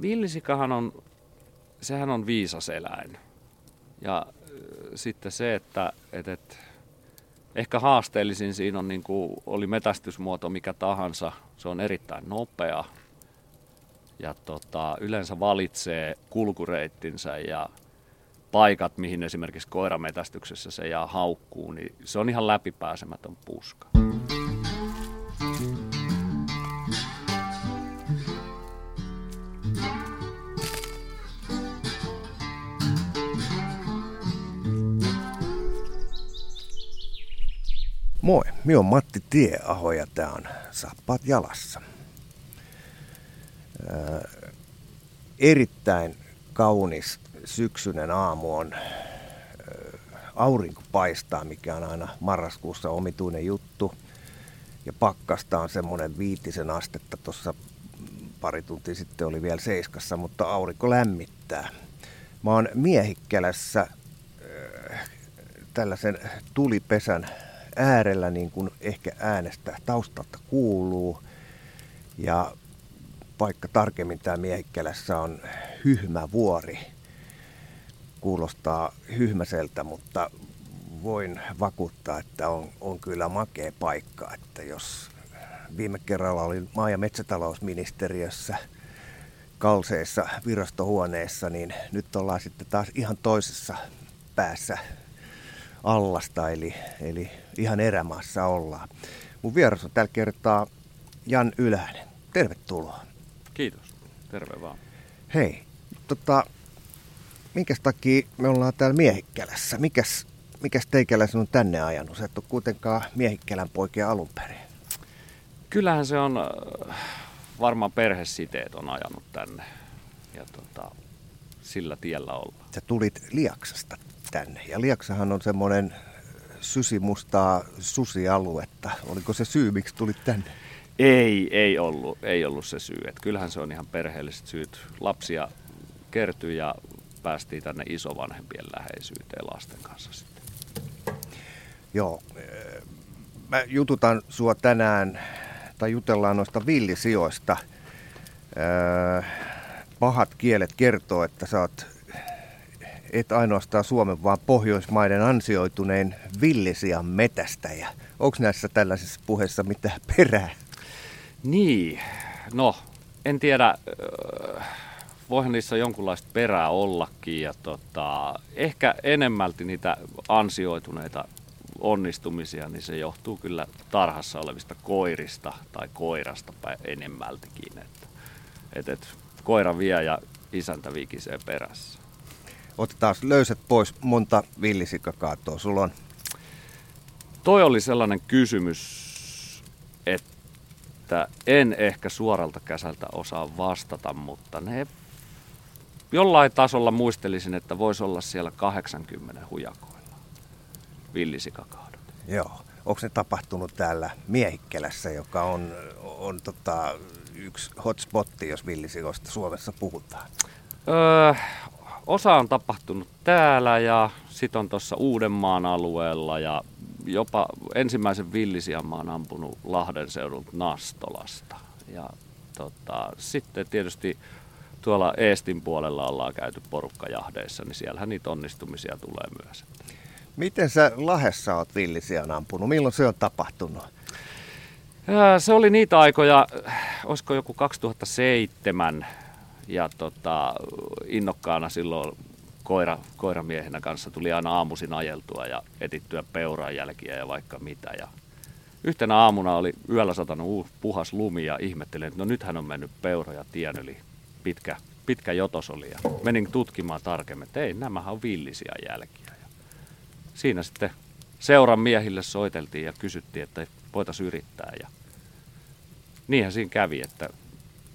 villisikahan on, sehän on viisas eläin. Ja sitten se, että, että, että ehkä haasteellisin siinä on, niin kuin oli metästysmuoto mikä tahansa, se on erittäin nopea ja tota, yleensä valitsee kulkureittinsä ja paikat, mihin esimerkiksi koirametästyksessä se jää haukkuu, niin se on ihan läpipääsemätön puska. Moi, minä on Matti Tieaho ja tämä on Sappaat jalassa. Ää, erittäin kaunis syksyinen aamu on. Ää, aurinko paistaa, mikä on aina marraskuussa omituinen juttu. Ja pakkasta on semmoinen viitisen astetta. Tuossa pari tuntia sitten oli vielä seiskassa, mutta aurinko lämmittää. Mä oon Miehikkälässä ää, tällaisen tulipesän äärellä, niin kuin ehkä äänestä taustalta kuuluu. Ja vaikka tarkemmin tämä Miehikkälässä on hyhmä vuori, kuulostaa hyhmäseltä, mutta voin vakuuttaa, että on, on kyllä makea paikka, että jos viime kerralla olin maa- ja metsätalousministeriössä kalseessa virastohuoneessa, niin nyt ollaan sitten taas ihan toisessa päässä allasta, eli, eli ihan erämaassa ollaan. Mun vieras on tällä kertaa Jan Ylänen. Tervetuloa. Kiitos. Terve vaan. Hei, tota, minkäs takia me ollaan täällä Miehikkälässä? Mikäs, mikäs teikällä sinun tänne ajanut? Sä et ole kuitenkaan Miehikkälän poikia alun perin. Kyllähän se on, äh, varmaan perhesiteet on ajanut tänne. Ja tota, sillä tiellä ollaan. Sä tulit Liaksasta tänne. Ja Liaksahan on semmoinen sysimustaa susialuetta. Oliko se syy, miksi tulit tänne? Ei, ei ollut, ei ollut se syy. Et kyllähän se on ihan perheelliset syyt. Lapsia kertyi ja päästiin tänne isovanhempien läheisyyteen lasten kanssa sitten. Joo, eh, mä jututan sua tänään, tai jutellaan noista villisijoista. Eh, pahat kielet kertoo, että sä oot et ainoastaan Suomen, vaan Pohjoismaiden ansioitunein villisian metästäjä. Onko näissä tällaisissa puheissa mitään perää? Niin, no en tiedä, voihan niissä jonkunlaista perää ollakin ja tota, ehkä enemmälti niitä ansioituneita onnistumisia, niin se johtuu kyllä tarhassa olevista koirista tai koirasta enemmältikin. Että, et, et, koira vie ja isäntä vikisee perässä. Otetaan löysät pois. Monta villisikakaatoa sulla on? Toi oli sellainen kysymys, että en ehkä suoralta käsältä osaa vastata, mutta ne jollain tasolla muistelisin, että voisi olla siellä 80 hujakoilla villisikakaadot. Joo. Onko ne tapahtunut täällä Miehikkelässä, joka on, on tota, yksi hotspotti, jos villisikoista Suomessa puhutaan? Öö, osa on tapahtunut täällä ja sitten on tuossa Uudenmaan alueella ja jopa ensimmäisen villisianmaan ampunut Lahden seudulta Nastolasta. Ja tota, sitten tietysti tuolla Eestin puolella ollaan käyty porukkajahdeissa, niin siellähän niitä onnistumisia tulee myös. Miten sä Lahessa oot villisian ampunut? Milloin se on tapahtunut? Se oli niitä aikoja, olisiko joku 2007, ja tota, innokkaana silloin koira, koiramiehenä kanssa tuli aina aamuisin ajeltua ja etittyä peuran jälkiä ja vaikka mitä. Ja yhtenä aamuna oli yöllä satanut puhas lumi ja ihmettelin, että no nythän on mennyt ja tien yli. Pitkä, pitkä jotos oli ja menin tutkimaan tarkemmin, että ei, nämähän on villisiä jälkiä. Ja siinä sitten seuran miehille soiteltiin ja kysyttiin, että voitaisiin yrittää. Ja niinhän siinä kävi, että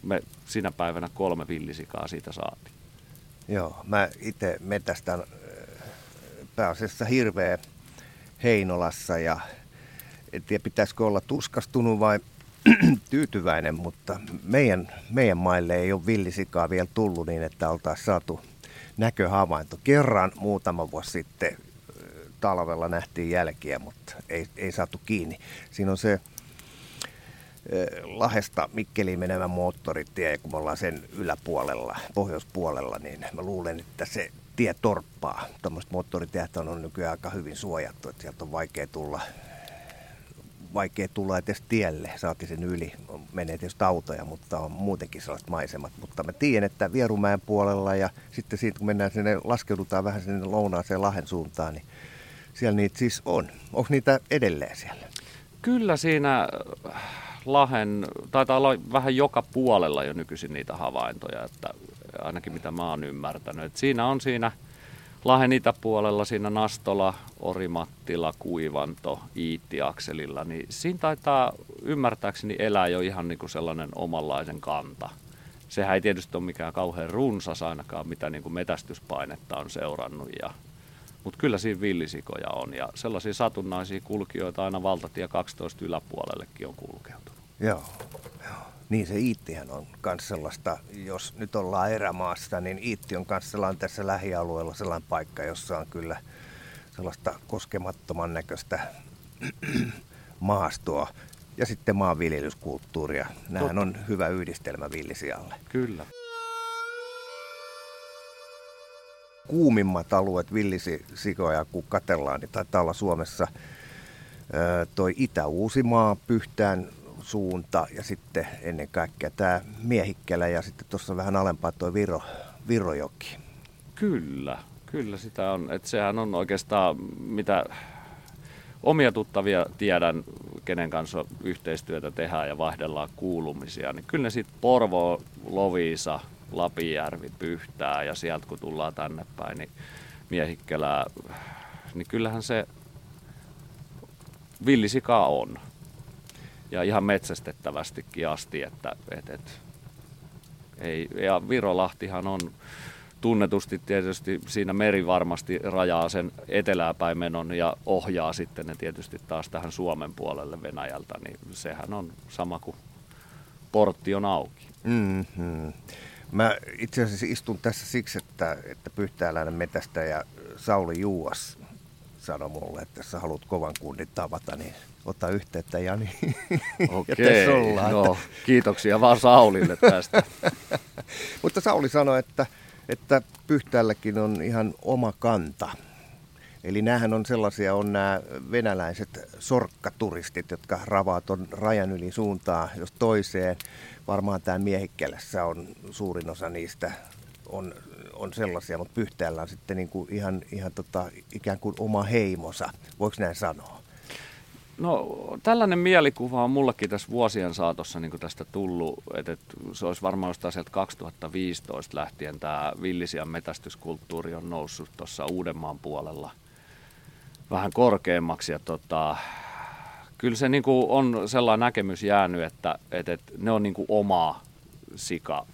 me sinä päivänä kolme villisikaa siitä saatiin. Joo, mä itse metästän äh, pääasiassa hirveä Heinolassa ja en tiedä pitäisikö olla tuskastunut vai tyytyväinen, mutta meidän, meidän maille ei ole villisikaa vielä tullut niin, että oltaisiin saatu näköhavainto. Kerran muutama vuosi sitten äh, talvella nähtiin jälkiä, mutta ei, ei saatu kiinni. Siinä on se Lahesta Mikkeliin menevä moottoritie, ja kun me ollaan sen yläpuolella, pohjoispuolella, niin mä luulen, että se tie torppaa. Tuommoiset moottoritiet on nykyään aika hyvin suojattu, että sieltä on vaikea tulla vaikea tulla edes tielle, saati sen yli. Menee tietysti autoja, mutta on muutenkin sellaiset maisemat. Mutta mä tiedän, että Vierumäen puolella ja sitten siitä kun mennään sinne, laskeudutaan vähän sinne lounaaseen Lahen suuntaan, niin siellä niitä siis on. Onko niitä edelleen siellä? Kyllä siinä Lahen, taitaa olla vähän joka puolella jo nykyisin niitä havaintoja, että ainakin mitä mä oon ymmärtänyt. Että siinä on siinä Lahen itäpuolella, siinä Nastola, Orimattila, Kuivanto, Iitti-akselilla, niin siinä taitaa ymmärtääkseni elää jo ihan niin kuin sellainen omanlaisen kanta. Sehän ei tietysti ole mikään kauhean runsas ainakaan, mitä niin kuin metästyspainetta on seurannut. Ja, mutta kyllä siinä villisikoja on ja sellaisia satunnaisia kulkijoita aina valtatie 12 yläpuolellekin on kulkeutunut. Joo. Niin se Iittihän on myös sellaista, jos nyt ollaan erämaassa, niin Iitti on myös sellainen tässä lähialueella sellainen paikka, jossa on kyllä sellaista koskemattoman näköistä maastoa ja sitten maanviljelyskulttuuria. Nämähän on hyvä yhdistelmä villisialle. Kyllä. Kuumimmat alueet villisikoja, kun katellaan, niin taitaa olla Suomessa toi Itä-Uusimaa, Pyhtään suunta ja sitten ennen kaikkea tämä Miehikkelä ja sitten tuossa vähän alempaa tuo Viro, Virojoki. Kyllä, kyllä sitä on. Et sehän on oikeastaan mitä omia tuttavia tiedän, kenen kanssa yhteistyötä tehdään ja vaihdellaan kuulumisia, niin kyllä ne sitten Porvo, Loviisa, Lapijärvi, Pyhtää ja sieltä kun tullaan tänne päin, niin Miehikkelää, niin kyllähän se villisika on ja ihan metsästettävästikin asti, että et, et, ei, ja Virolahtihan on tunnetusti tietysti siinä meri varmasti rajaa sen eteläpäin menon ja ohjaa sitten ne tietysti taas tähän Suomen puolelle Venäjältä, niin sehän on sama kuin portti on auki. Mm-hmm. Mä itse asiassa istun tässä siksi, että, että pyhtääläinen metästäjä Sauli Juuas sanoi mulle, että jos sä haluat kovan kunnin tavata, niin ota yhteyttä Jani. Okei, no, kiitoksia vaan Saulille tästä. Mutta Sauli sanoi, että, että Pyhtäälläkin on ihan oma kanta. Eli näähän on sellaisia, on nämä venäläiset sorkkaturistit, jotka ravaa tuon rajan yli suuntaa jos toiseen. Varmaan tämä miehikkelässä on suurin osa niistä on, on sellaisia, mutta Pyhtäällä on sitten niin kuin ihan, ihan tota, ikään kuin oma heimosa. Voiko näin sanoa? No tällainen mielikuva on mullakin tässä vuosien saatossa niin tästä tullut, että, että se olisi varmaan jostain sieltä 2015 lähtien tämä villisian metästyskulttuuri on noussut tuossa Uudenmaan puolella vähän korkeammaksi ja tota, kyllä se niin on sellainen näkemys jäänyt, että, että, että ne on niin kuin omaa sika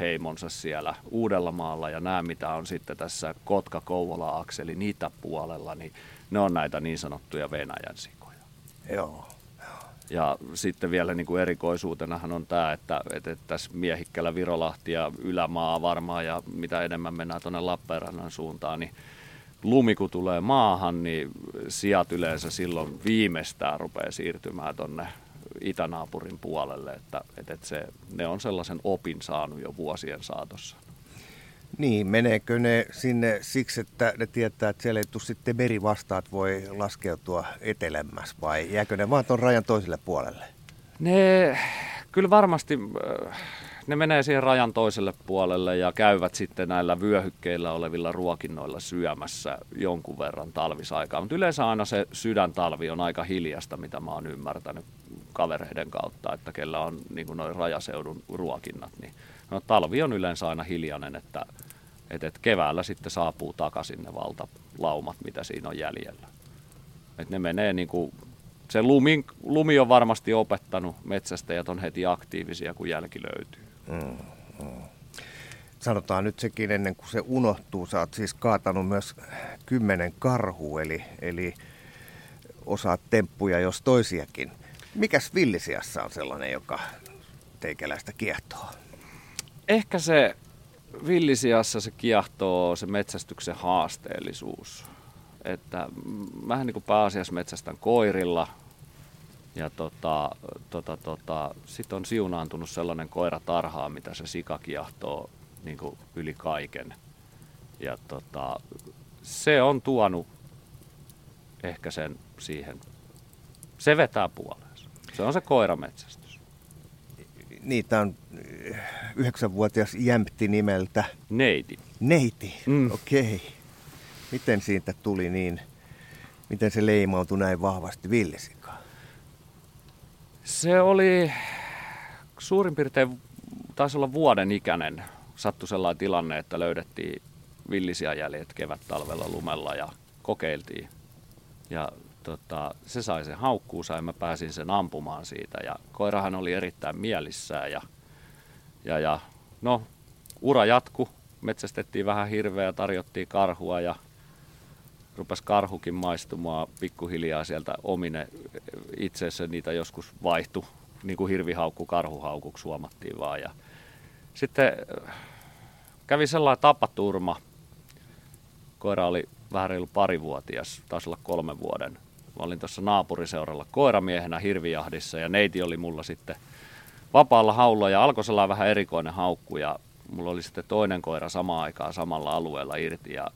heimonsa siellä Uudellamaalla ja nämä, mitä on sitten tässä Kotka-Kouvola-akseli niitä puolella, niin ne on näitä niin sanottuja Venäjän sikoja. Joo. Ja sitten vielä niin kuin erikoisuutenahan on tämä, että, että, että tässä Miehikkällä Virolahti ja Ylämaa varmaan ja mitä enemmän mennään tuonne Lappeenrannan suuntaan, niin lumi kun tulee maahan, niin sijat yleensä silloin viimeistään rupeaa siirtymään tuonne itänaapurin puolelle, että, että, se, ne on sellaisen opin saanut jo vuosien saatossa. Niin, meneekö ne sinne siksi, että ne tietää, että siellä ei tule sitten merivastaat voi laskeutua etelämmäs vai jääkö ne vaan tuon rajan toiselle puolelle? Ne, kyllä varmasti äh, ne menee siihen rajan toiselle puolelle ja käyvät sitten näillä vyöhykkeillä olevilla ruokinnoilla syömässä jonkun verran talvisaikaa. Mutta yleensä aina se sydäntalvi on aika hiljasta, mitä mä oon ymmärtänyt kavereiden kautta, että kellä on niin noin rajaseudun ruokinnat, niin no, talvi on yleensä aina hiljainen, että et, et keväällä sitten saapuu takaisin ne valtalaumat, mitä siinä on jäljellä. Et ne menee niin kuin, se lumi, lumi on varmasti opettanut metsästäjät on heti aktiivisia, kun jälki löytyy. Mm, mm. Sanotaan nyt sekin ennen kuin se unohtuu, sä oot siis kaatanut myös kymmenen karhu, eli, eli osaat temppuja jos toisiakin. Mikäs villisiassa on sellainen, joka teikäläistä kiehtoo? Ehkä se villisiassa se kiehtoo se metsästyksen haasteellisuus. Että mähän niin pääasiassa metsästän koirilla Ja tota, tota, tota, sitten on siunaantunut sellainen koiratarhaa, mitä se sika kiehtoo niin kuin yli kaiken. Ja tota, se on tuonut ehkä sen siihen. Se vetää puoleensa. Se on se koirametsästys. Niitä on yhdeksänvuotias jämpti nimeltä. Neiti. Neiti, mm. okei. Okay. Miten siitä tuli niin, miten se leimautui näin vahvasti villisikaan? Se oli suurin piirtein, taisi olla vuoden ikäinen. Sattui sellainen tilanne, että löydettiin villisiä jäljet kevät talvella lumella ja kokeiltiin. Ja tota, se sai sen haukkuunsa ja mä pääsin sen ampumaan siitä. Ja koirahan oli erittäin mielissään ja, ja, ja no, ura jatku. Metsästettiin vähän hirveä, tarjottiin karhua ja rupesi karhukin maistumaan pikkuhiljaa sieltä omine. Itse asiassa niitä joskus vaihtui, niin kuin hirvihaukku karhuhaukuksi huomattiin vaan. Ja sitten kävi sellainen tapaturma. Koira oli vähän reilu parivuotias, taisi olla kolmen vuoden. Mä olin tuossa naapuriseuralla koiramiehenä hirvijahdissa ja neiti oli mulla sitten vapaalla haulla ja alkoi sellainen vähän erikoinen haukku ja mulla oli sitten toinen koira samaan aikaan samalla alueella irti ja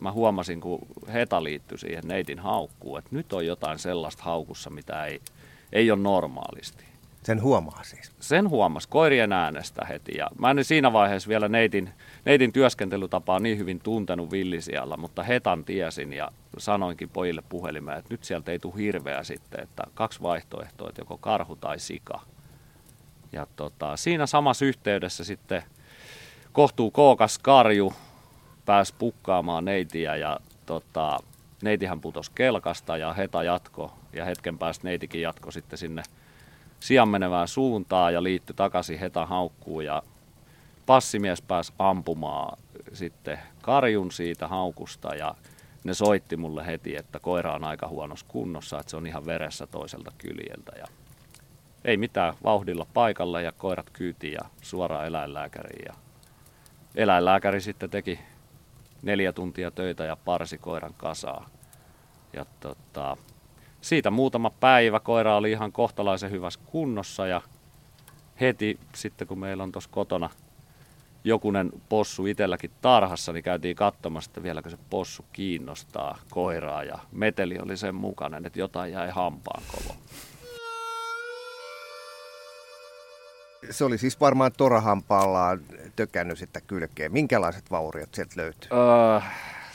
mä huomasin, kun Heta liittyi siihen neitin haukkuun, että nyt on jotain sellaista haukussa, mitä ei, ei ole normaalisti. Sen huomaa siis? Sen huomasi koirien äänestä heti. Ja mä en siinä vaiheessa vielä neitin, neitin työskentelytapaa niin hyvin tuntenut villisialla, mutta hetan tiesin ja sanoinkin pojille puhelimeen, että nyt sieltä ei tule hirveä sitten, että kaksi vaihtoehtoa, että joko karhu tai sika. Ja tota, siinä samassa yhteydessä sitten kohtuu kookas karju pääsi pukkaamaan neitiä ja tota, neitihän putosi kelkasta ja heta jatko ja hetken päästä neitikin jatko sitten sinne sijan menevään suuntaan ja liittyi takaisin heta haukkuun ja passimies pääsi ampumaan sitten karjun siitä haukusta ja ne soitti mulle heti, että koira on aika huonossa kunnossa, että se on ihan veressä toiselta kyljeltä ja ei mitään vauhdilla paikalle ja koirat kyyti ja suoraan eläinlääkäriin ja eläinlääkäri sitten teki neljä tuntia töitä ja parsi koiran kasaa. Ja tota, siitä muutama päivä koira oli ihan kohtalaisen hyvässä kunnossa ja heti sitten kun meillä on tuossa kotona jokunen possu itselläkin tarhassa, niin käytiin katsomassa, että vieläkö se possu kiinnostaa koiraa ja meteli oli sen mukainen, että jotain jäi hampaan kolo. Se oli siis varmaan torahampaallaan tökännyt sitä kylkeen. Minkälaiset vauriot sieltä löytyy? Öö,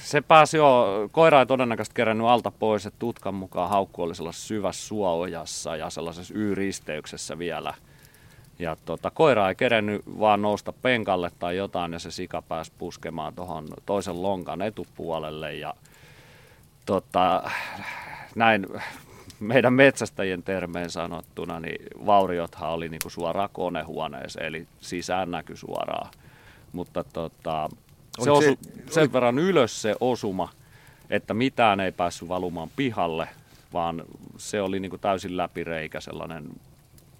se pääsi jo, koira ei todennäköisesti kerännyt alta pois, että tutkan mukaan haukku oli sellaisessa syvässä suoojassa ja sellaisessa y-risteyksessä vielä. Ja tota, koira ei kerennyt vaan nousta penkalle tai jotain ja se sika pääsi puskemaan tuohon toisen lonkan etupuolelle ja tota, näin meidän metsästäjien termeen sanottuna, niin vauriothan oli niin kuin suoraan konehuoneeseen, eli sisään näky suoraan. Mutta tota, se osui se, sen verran ylös se osuma, että mitään ei päässyt valumaan pihalle, vaan se oli niin kuin täysin läpireikä, sellainen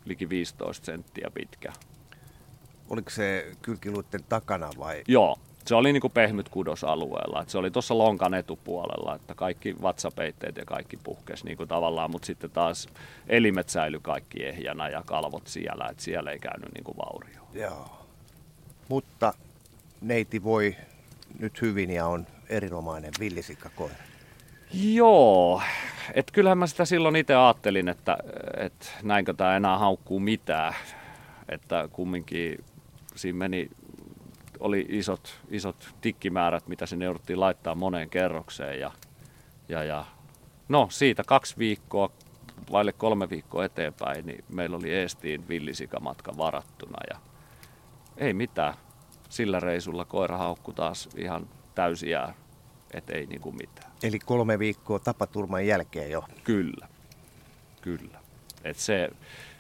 liki 15 senttiä pitkä. Oliko se kylkiluiden takana vai? Joo, se oli niin kuin pehmyt kudosalueella. Että se oli tuossa lonkan etupuolella, että kaikki vatsapeitteet ja kaikki puhkesi niin kuin tavallaan, mutta sitten taas elimet säilyi kaikki ehjänä ja kalvot siellä, että siellä ei käynyt niin kuin vaurio. Joo. Mutta neiti voi nyt hyvin ja on erinomainen villisikkakoira. Joo, että kyllähän mä sitä silloin itse ajattelin, että, että näinkö tämä enää haukkuu mitään. Että kumminkin siinä meni oli isot, isot tikkimäärät, mitä sinne jouduttiin laittaa moneen kerrokseen. Ja, ja, ja no siitä kaksi viikkoa, vaille kolme viikkoa eteenpäin, niin meillä oli Eestiin villisikamatka varattuna. Ja ei mitään. Sillä reisulla koira haukku taas ihan täysiä, et ei niinku mitään. Eli kolme viikkoa tapaturman jälkeen jo? Kyllä, kyllä. Et se,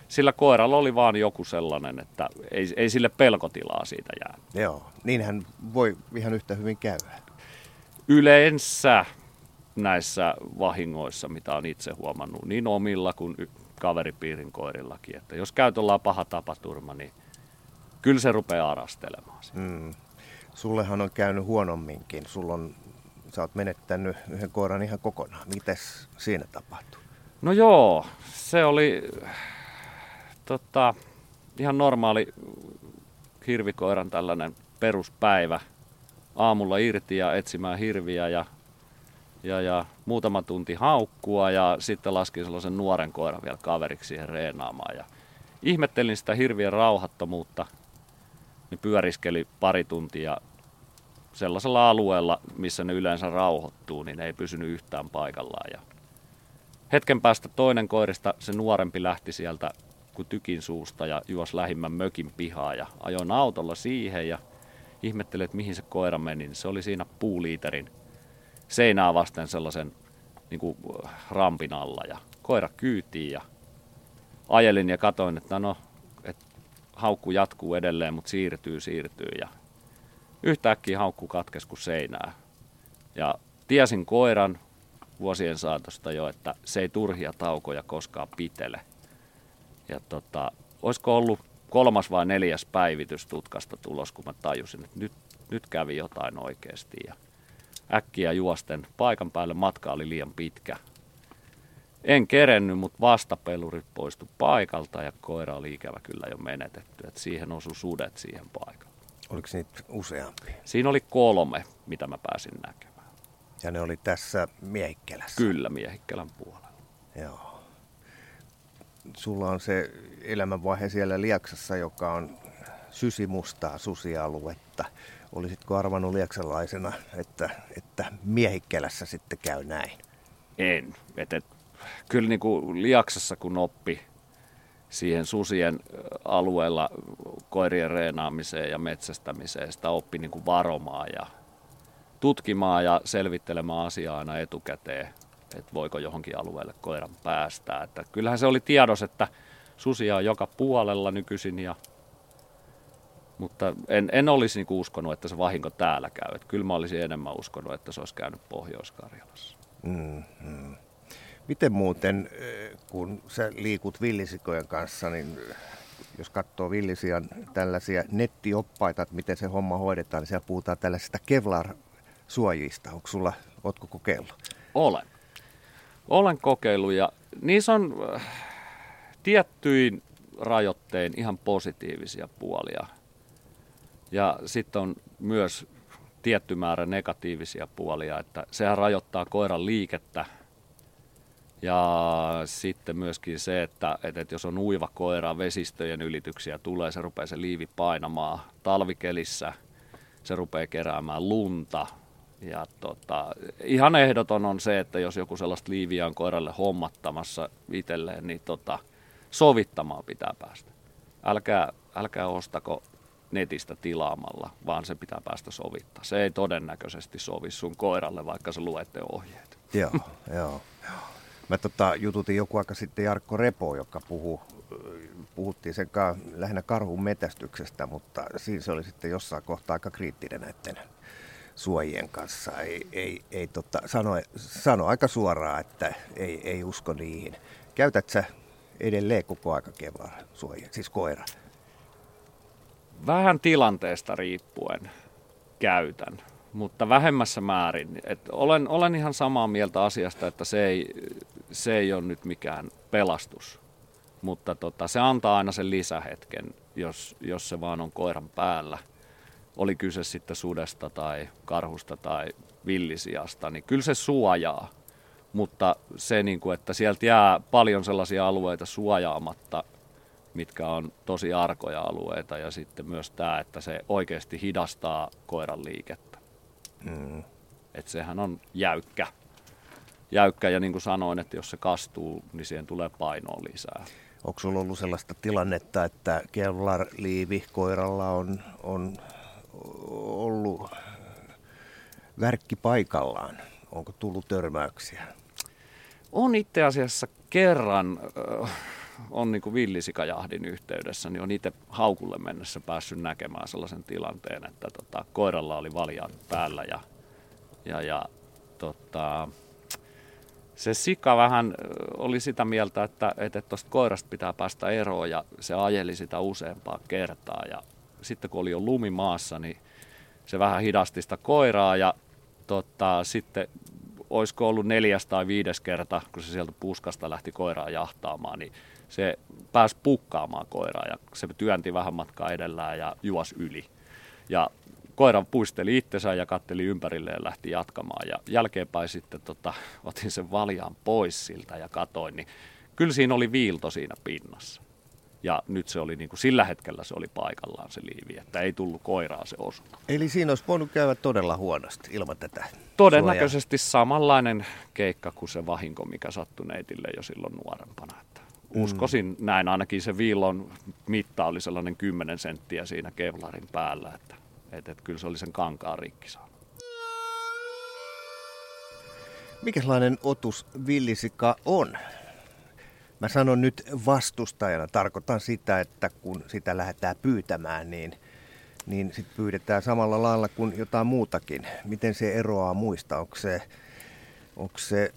sillä koiralla oli vaan joku sellainen, että ei, ei sille pelkotilaa siitä jää. Joo, niinhän voi ihan yhtä hyvin käydä. Yleensä näissä vahingoissa, mitä on itse huomannut, niin omilla kuin kaveripiirin koirillakin, että jos käyt ollaan paha tapaturma, niin kyllä se rupeaa arastelemaan. Mm. Sullehan on käynyt huonomminkin. Sulla on, sä oot menettänyt yhden koiran ihan kokonaan. Mites siinä tapahtuu? No joo, se oli tota, ihan normaali hirvikoiran tällainen peruspäivä. Aamulla irti ja etsimään hirviä ja, ja, ja muutama tunti haukkua ja sitten laskin sellaisen nuoren koiran vielä kaveriksi siihen reenaamaan. Ja ihmettelin sitä hirvien rauhattomuutta, niin pyöriskeli pari tuntia sellaisella alueella, missä ne yleensä rauhoittuu, niin ne ei pysynyt yhtään paikallaan. Ja hetken päästä toinen koirista, se nuorempi lähti sieltä kuin tykin suusta ja juos lähimmän mökin pihaa ja ajoin autolla siihen ja ihmettelin, että mihin se koira meni. Se oli siinä puuliiterin seinää vasten sellaisen niin kuin rampin alla ja koira kyytiin ja ajelin ja katoin, että no, haukku jatkuu edelleen, mutta siirtyy, siirtyy ja yhtäkkiä haukku katkesi kuin seinää. Ja tiesin koiran vuosien saatosta jo, että se ei turhia taukoja koskaan pitele. Ja tota, olisiko ollut kolmas vai neljäs päivitys tutkasta tulos, kun mä tajusin, että nyt, nyt kävi jotain oikeasti. Ja äkkiä juosten paikan päälle matka oli liian pitkä. En kerennyt, mutta vastapelurit poistu paikalta ja koira oli ikävä kyllä jo menetetty. Et siihen osui sudet siihen paikalle. Oliko niitä useampia? Siinä oli kolme, mitä mä pääsin näkemään. Ja ne oli tässä Miehikkelässä? Kyllä, Miehikkelän puolella. Joo. Sulla on se elämänvaihe siellä Liaksassa, joka on sysimustaa susialuetta. Olisitko arvannut liaksalaisena, että, että Miehikkelässä sitten käy näin? En. Et, et, kyllä niin kuin Liaksassa kun oppi siihen susien alueella koirien reenaamiseen ja metsästämiseen, sitä oppi niin kuin varomaan ja tutkimaan ja selvittelemään asiaa aina etukäteen, että voiko johonkin alueelle koiran päästää. Että kyllähän se oli tiedos, että susia on joka puolella nykyisin, ja, mutta en, en olisi niin uskonut, että se vahinko täällä käy. Että kyllä mä olisin enemmän uskonut, että se olisi käynyt Pohjois-Karjalassa. Mm, hmm Miten muuten, kun sä liikut villisikojen kanssa, niin jos katsoo villisian tällaisia nettioppaita, että miten se homma hoidetaan, niin siellä puhutaan tällaisista Kevlar-suojista. Onko sulla, ootko kokeillut? Olen. Olen kokeillut ja niissä on äh, tiettyin rajoittein ihan positiivisia puolia. Ja sitten on myös tietty määrä negatiivisia puolia, että sehän rajoittaa koiran liikettä – ja sitten myöskin se, että, että jos on uiva koira, vesistöjen ylityksiä tulee, se rupeaa se liivi painamaan talvikelissä, se rupeaa keräämään lunta. Ja tota, ihan ehdoton on se, että jos joku sellaista liiviä on koiralle hommattamassa itselleen, niin tota, sovittamaan pitää päästä. Älkää, älkää ostako netistä tilaamalla, vaan se pitää päästä sovittaa. Se ei todennäköisesti sovi sun koiralle, vaikka se luette ohjeet. Joo, joo. Mä tota, jututin joku aika sitten Jarkko Repo, joka puhuu, puhuttiin sen ka, lähinnä karhun metästyksestä, mutta siinä se oli sitten jossain kohtaa aika kriittinen näiden suojien kanssa. Ei, ei, ei tota, sano, sano aika suoraan, että ei, ei usko niihin. Käytät sä edelleen koko aika kevään suojia, siis koira? Vähän tilanteesta riippuen käytän mutta vähemmässä määrin. Et olen, olen ihan samaa mieltä asiasta, että se ei, se ei ole nyt mikään pelastus, mutta tota, se antaa aina sen lisähetken, jos, jos se vaan on koiran päällä. Oli kyse sitten sudesta tai karhusta tai villisiasta, niin kyllä se suojaa. Mutta se, niin kuin, että sieltä jää paljon sellaisia alueita suojaamatta, mitkä on tosi arkoja alueita. Ja sitten myös tämä, että se oikeasti hidastaa koiran liikettä. Mm. Että sehän on jäykkä. Jäykkä ja niin kuin sanoin, että jos se kastuu, niin siihen tulee painoa lisää. Onko sulla ollut sellaista tilannetta, että Kevlar-liivi koiralla on, on ollut värkki paikallaan? Onko tullut törmäyksiä? On itse asiassa kerran, on niin kuin villisikajahdin yhteydessä, niin on itse haukulle mennessä päässyt näkemään sellaisen tilanteen, että tota, koiralla oli valjaat päällä ja, ja, ja tota, se sika vähän oli sitä mieltä, että että tuosta koirasta pitää päästä eroon ja se ajeli sitä useampaa kertaa. Ja sitten kun oli jo lumi maassa, niin se vähän hidasti sitä koiraa ja tota, sitten olisiko ollut neljäs tai viides kerta, kun se sieltä puskasta lähti koiraa jahtaamaan, niin se pääsi pukkaamaan koiraa ja se työnti vähän matkaa edellään ja juos yli. Ja koira puisteli itsensä ja katteli ympärille ja lähti jatkamaan. Ja jälkeenpäin sitten tota, otin sen valjaan pois siltä ja katoin, niin kyllä siinä oli viilto siinä pinnassa. Ja nyt se oli niin kuin, sillä hetkellä se oli paikallaan se liivi, että ei tullut koiraa se osunut. Eli siinä olisi voinut käydä todella huonosti ilman tätä Todennäköisesti suojaa. samanlainen keikka kuin se vahinko, mikä sattui neitille jo silloin nuorempana. Että uskoisin mm. näin, ainakin se viillon mitta oli sellainen 10 senttiä siinä kevlarin päällä, että, että, että kyllä se oli sen kankaan rikki saanut. Mikäslainen otus villisika on? Mä sanon nyt vastustajana, tarkoitan sitä, että kun sitä lähdetään pyytämään, niin, niin sit pyydetään samalla lailla kuin jotain muutakin. Miten se eroaa muista? Onko se, onko se,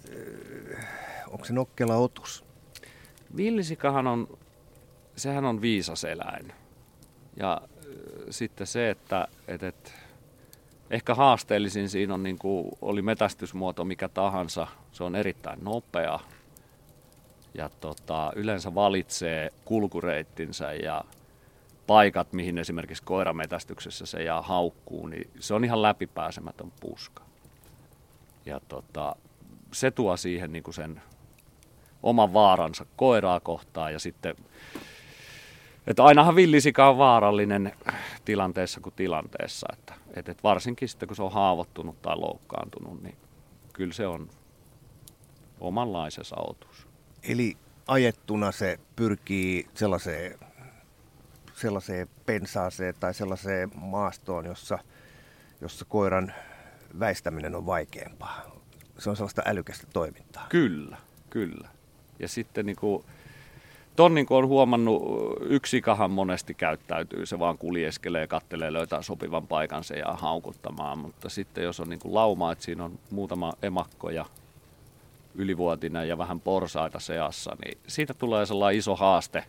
onko se nokkela otus? Villisikahan on, sehän on viisas eläin. Ja sitten se, että, että, että ehkä haasteellisin siinä on, niin kuin oli metästysmuoto mikä tahansa, se on erittäin nopea, ja tota, yleensä valitsee kulkureittinsä ja paikat, mihin esimerkiksi koirametästyksessä se jää haukkuu, niin se on ihan läpipääsemätön puska. Ja tota, se tuo siihen niin kuin sen oman vaaransa koiraa kohtaan ja sitten, että ainahan villisika on vaarallinen tilanteessa kuin tilanteessa, että, että varsinkin sitten kun se on haavoittunut tai loukkaantunut, niin kyllä se on omanlaisensa otus. Eli ajettuna se pyrkii sellaiseen, sellaiseen pensaaseen tai sellaiseen maastoon, jossa, jossa koiran väistäminen on vaikeampaa. Se on sellaista älykästä toimintaa. Kyllä, kyllä. Ja sitten niin kuin, ton niin kuin on huomannut, yksikahan monesti käyttäytyy, se vaan kuljeskelee, kattelee, löytää sopivan paikan se ja haukuttamaan. Mutta sitten jos on niin kuin lauma, että siinä on muutama emakko ja ylivuotinen ja vähän porsaita seassa, niin siitä tulee sellainen iso haaste.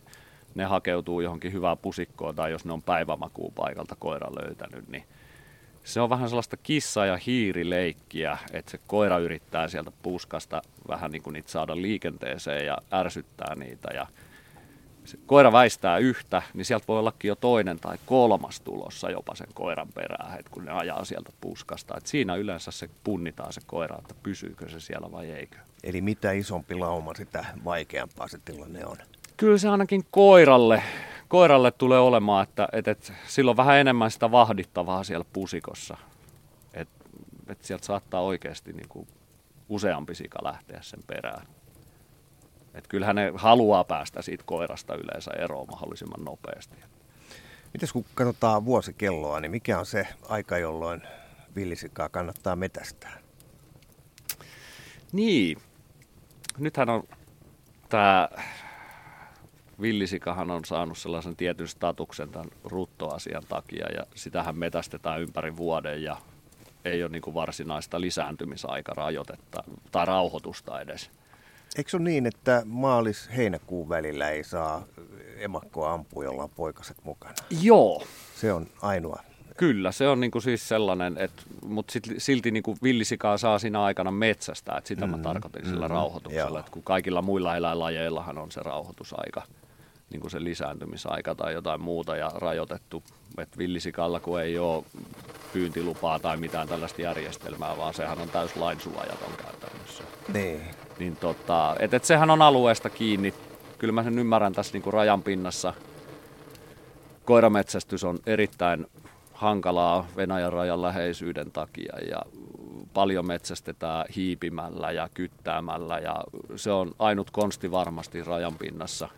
Ne hakeutuu johonkin hyvään pusikkoon tai jos ne on päivämakuun paikalta koira löytänyt, niin se on vähän sellaista kissa- ja hiirileikkiä, että se koira yrittää sieltä puskasta vähän niin kuin niitä saada liikenteeseen ja ärsyttää niitä. Ja se koira väistää yhtä, niin sieltä voi ollakin jo toinen tai kolmas tulossa jopa sen koiran perään, että kun ne ajaa sieltä puskasta. Et siinä yleensä se punnitaan se koira, että pysyykö se siellä vai eikö. Eli mitä isompi lauma, sitä vaikeampaa se tilanne on. Kyllä se ainakin koiralle, koiralle tulee olemaan, että, että, että sillä on vähän enemmän sitä vahdittavaa siellä pusikossa. Että, että sieltä saattaa oikeasti niin kuin useampi sika lähteä sen perään. Että kyllähän ne haluaa päästä siitä koirasta yleensä eroon mahdollisimman nopeasti. Mites kun katsotaan vuosikelloa, niin mikä on se aika, jolloin villisikaa kannattaa metästää? Niin, nythän on tämä villisikahan on saanut sellaisen tietyn statuksen tämän ruttoasian takia ja sitähän metästetään ympäri vuoden ja ei ole niin kuin varsinaista lisääntymisaikarajoitetta tai rauhoitusta edes. Eikö se ole niin, että maalis-heinäkuun välillä ei saa emakkoa ampua, jolla on poikaset mukana? Joo. Se on ainoa. Kyllä, se on niinku siis sellainen, että, mutta sit, silti niinku villisikaa saa siinä aikana metsästä, että sitä mm-hmm. mä tarkoitin sillä mm-hmm. rauhoituksella, että kun kaikilla muilla eläinlajeillahan on se rauhoitusaika, niin kuin se lisääntymisaika tai jotain muuta ja rajoitettu, että villisikalla kun ei ole pyyntilupaa tai mitään tällaista järjestelmää, vaan sehän on täys lainsuojaton käytännössä. Niin niin tota, et, et sehän on alueesta kiinni. Kyllä mä sen ymmärrän tässä niin kuin rajan pinnassa. Koirametsästys on erittäin hankalaa Venäjän rajan läheisyyden takia ja paljon metsästetään hiipimällä ja kyttäämällä ja se on ainut konsti varmasti rajan pinnassa,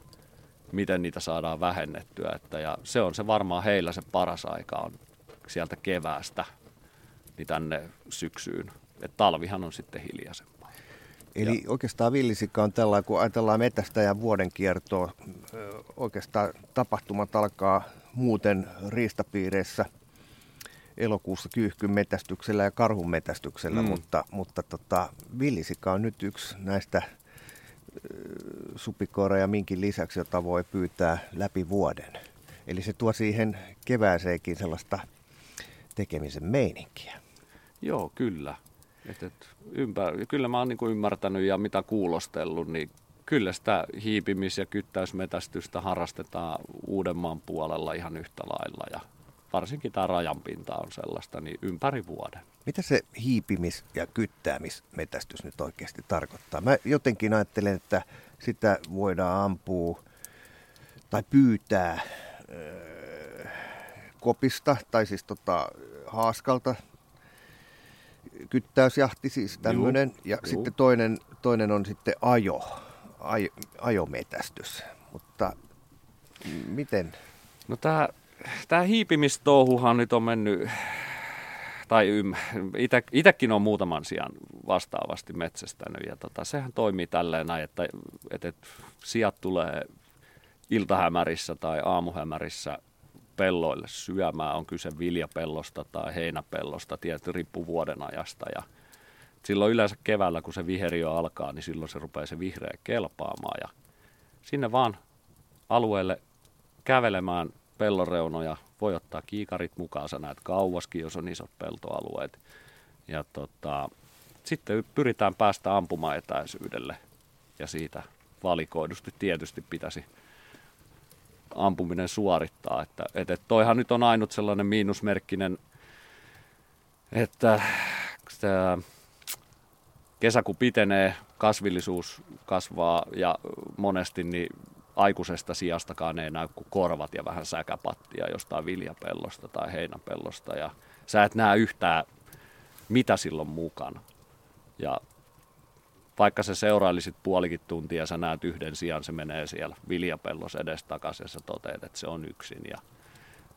miten niitä saadaan vähennettyä. Että ja se on se varmaan heillä se paras aika on sieltä keväästä niin tänne syksyyn. Et talvihan on sitten hiljaisempaa. Eli ja. oikeastaan villisikka on tällä, kun ajatellaan metästäjän vuoden kiertoa, oikeastaan tapahtumat alkaa muuten riistapiireissä elokuussa kyyhkyn metästyksellä ja karhun metästyksellä, mm. mutta, mutta tota, villisikka on nyt yksi näistä supikoira ja minkin lisäksi, jota voi pyytää läpi vuoden. Eli se tuo siihen kevääseenkin sellaista tekemisen meininkiä. Joo, kyllä. Et, et ympär, kyllä mä oon niin ymmärtänyt ja mitä kuulostellut, niin kyllä sitä hiipimis- ja kyttäysmetästystä harrastetaan Uudenmaan puolella ihan yhtä lailla. Ja varsinkin tämä rajanpinta on sellaista, niin ympäri vuoden. Mitä se hiipimis- ja kyttäämismetästys nyt oikeasti tarkoittaa? Mä jotenkin ajattelen, että sitä voidaan ampua tai pyytää öö, kopista tai siis tota, haaskalta. Kyttäysjahti siis tämmöinen. Ja juu. sitten toinen, toinen on sitten ajo, ajo ajometästys. Mutta miten? No tämä tämä hiipimistouhuhan nyt on mennyt, tai itsekin on muutaman sijaan vastaavasti metsästänyt, ja tota, sehän toimii tälleen näin, että, että, että sijat tulee iltahämärissä tai aamuhämärissä pelloille syömään, on kyse viljapellosta tai heinäpellosta, tietysti riippuu vuoden ajasta, ja silloin yleensä keväällä, kun se viheriö alkaa, niin silloin se rupeaa se vihreä kelpaamaan, ja sinne vaan alueelle kävelemään pelloreunoja, voi ottaa kiikarit mukaan, sä näet kauaskin, jos on isot peltoalueet. Ja tota, sitten pyritään päästä ampumaetäisyydelle ja siitä valikoidusti tietysti pitäisi ampuminen suorittaa. Että, että toihan nyt on ainut sellainen miinusmerkkinen, että tämä kesä kun pitenee, kasvillisuus kasvaa ja monesti niin aikuisesta sijastakaan ei näy kuin korvat ja vähän säkäpattia jostain viljapellosta tai heinäpellosta. Ja sä et näe yhtään, mitä silloin mukana. Ja vaikka se seurailisit puolikin tuntia, sä näet yhden sijaan, se menee siellä viljapellos edestakaisin ja sä toteat, että se on yksin. Ja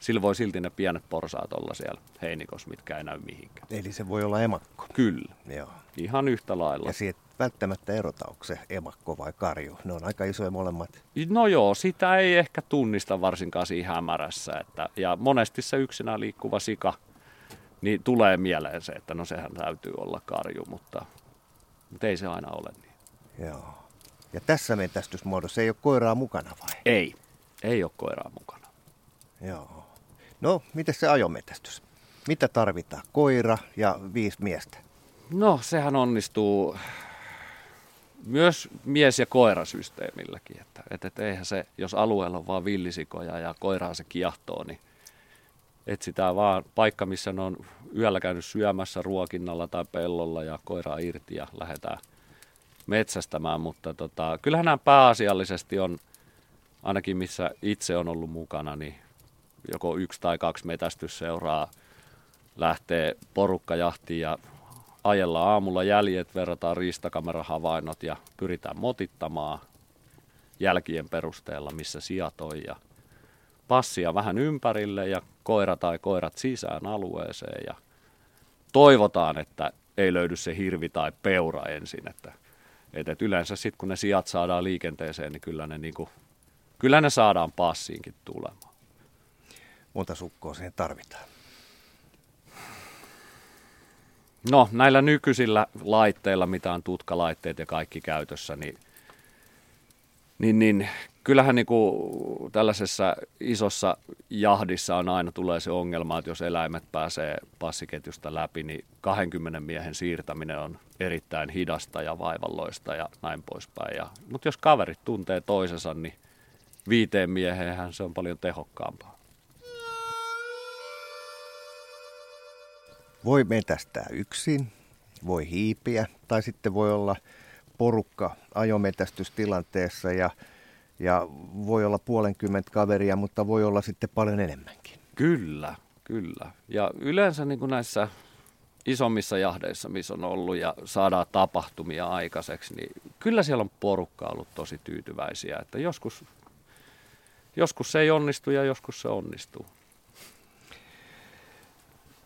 sillä voi silti ne pienet porsaat olla siellä heinikossa, mitkä ei näy mihinkään. Eli se voi olla emakko? Kyllä. Joo. Ihan yhtä lailla. Ja siitä välttämättä erota, onko se emakko vai karju. Ne on aika isoja molemmat. No joo, sitä ei ehkä tunnista varsinkaan siinä hämärässä. Että, ja monesti se yksinään liikkuva sika, niin tulee mieleen se, että no sehän täytyy olla karju, mutta, mutta ei se aina ole niin. Joo. Ja tässä metästysmuodossa ei ole koiraa mukana vai? Ei, ei ole koiraa mukana. Joo. No, miten se ajometästys? Mitä tarvitaan? Koira ja viisi miestä? No, sehän onnistuu myös mies- ja koirasysteemilläkin. Että, että, että eihän se, jos alueella on vain villisikoja ja koiraa se kiehtoo, niin etsitään vaan paikka, missä ne on yöllä käynyt syömässä ruokinnalla tai pellolla ja koiraa irti ja lähdetään metsästämään. Mutta tota, kyllähän nämä pääasiallisesti on, ainakin missä itse on ollut mukana, niin joko yksi tai kaksi metästysseuraa lähtee porukkajahtiin ja ajellaan aamulla jäljet, verrataan riistakamerahavainot ja pyritään motittamaan jälkien perusteella, missä sijat on ja passia vähän ympärille ja koira tai koirat sisään alueeseen ja toivotaan, että ei löydy se hirvi tai peura ensin, että, että yleensä sitten kun ne sijat saadaan liikenteeseen, niin kyllä ne, niin kuin, kyllä ne saadaan passiinkin tulemaan. Monta sukkoa siihen tarvitaan? No näillä nykyisillä laitteilla, mitä on tutkalaitteet ja kaikki käytössä, niin, niin, niin kyllähän niin kuin tällaisessa isossa jahdissa on aina tulee se ongelma, että jos eläimet pääsee passiketjusta läpi, niin 20 miehen siirtäminen on erittäin hidasta ja vaivalloista ja näin poispäin. Ja, mutta jos kaverit tuntee toisensa, niin viiteen mieheen se on paljon tehokkaampaa. Voi metästää yksin, voi hiipiä tai sitten voi olla porukka ajometästystilanteessa ja, ja voi olla puolenkymmentä kaveria, mutta voi olla sitten paljon enemmänkin. Kyllä, kyllä. Ja yleensä niin kuin näissä isommissa jahdeissa, missä on ollut ja saadaan tapahtumia aikaiseksi, niin kyllä siellä on porukka ollut tosi tyytyväisiä, että joskus, joskus se ei onnistu ja joskus se onnistuu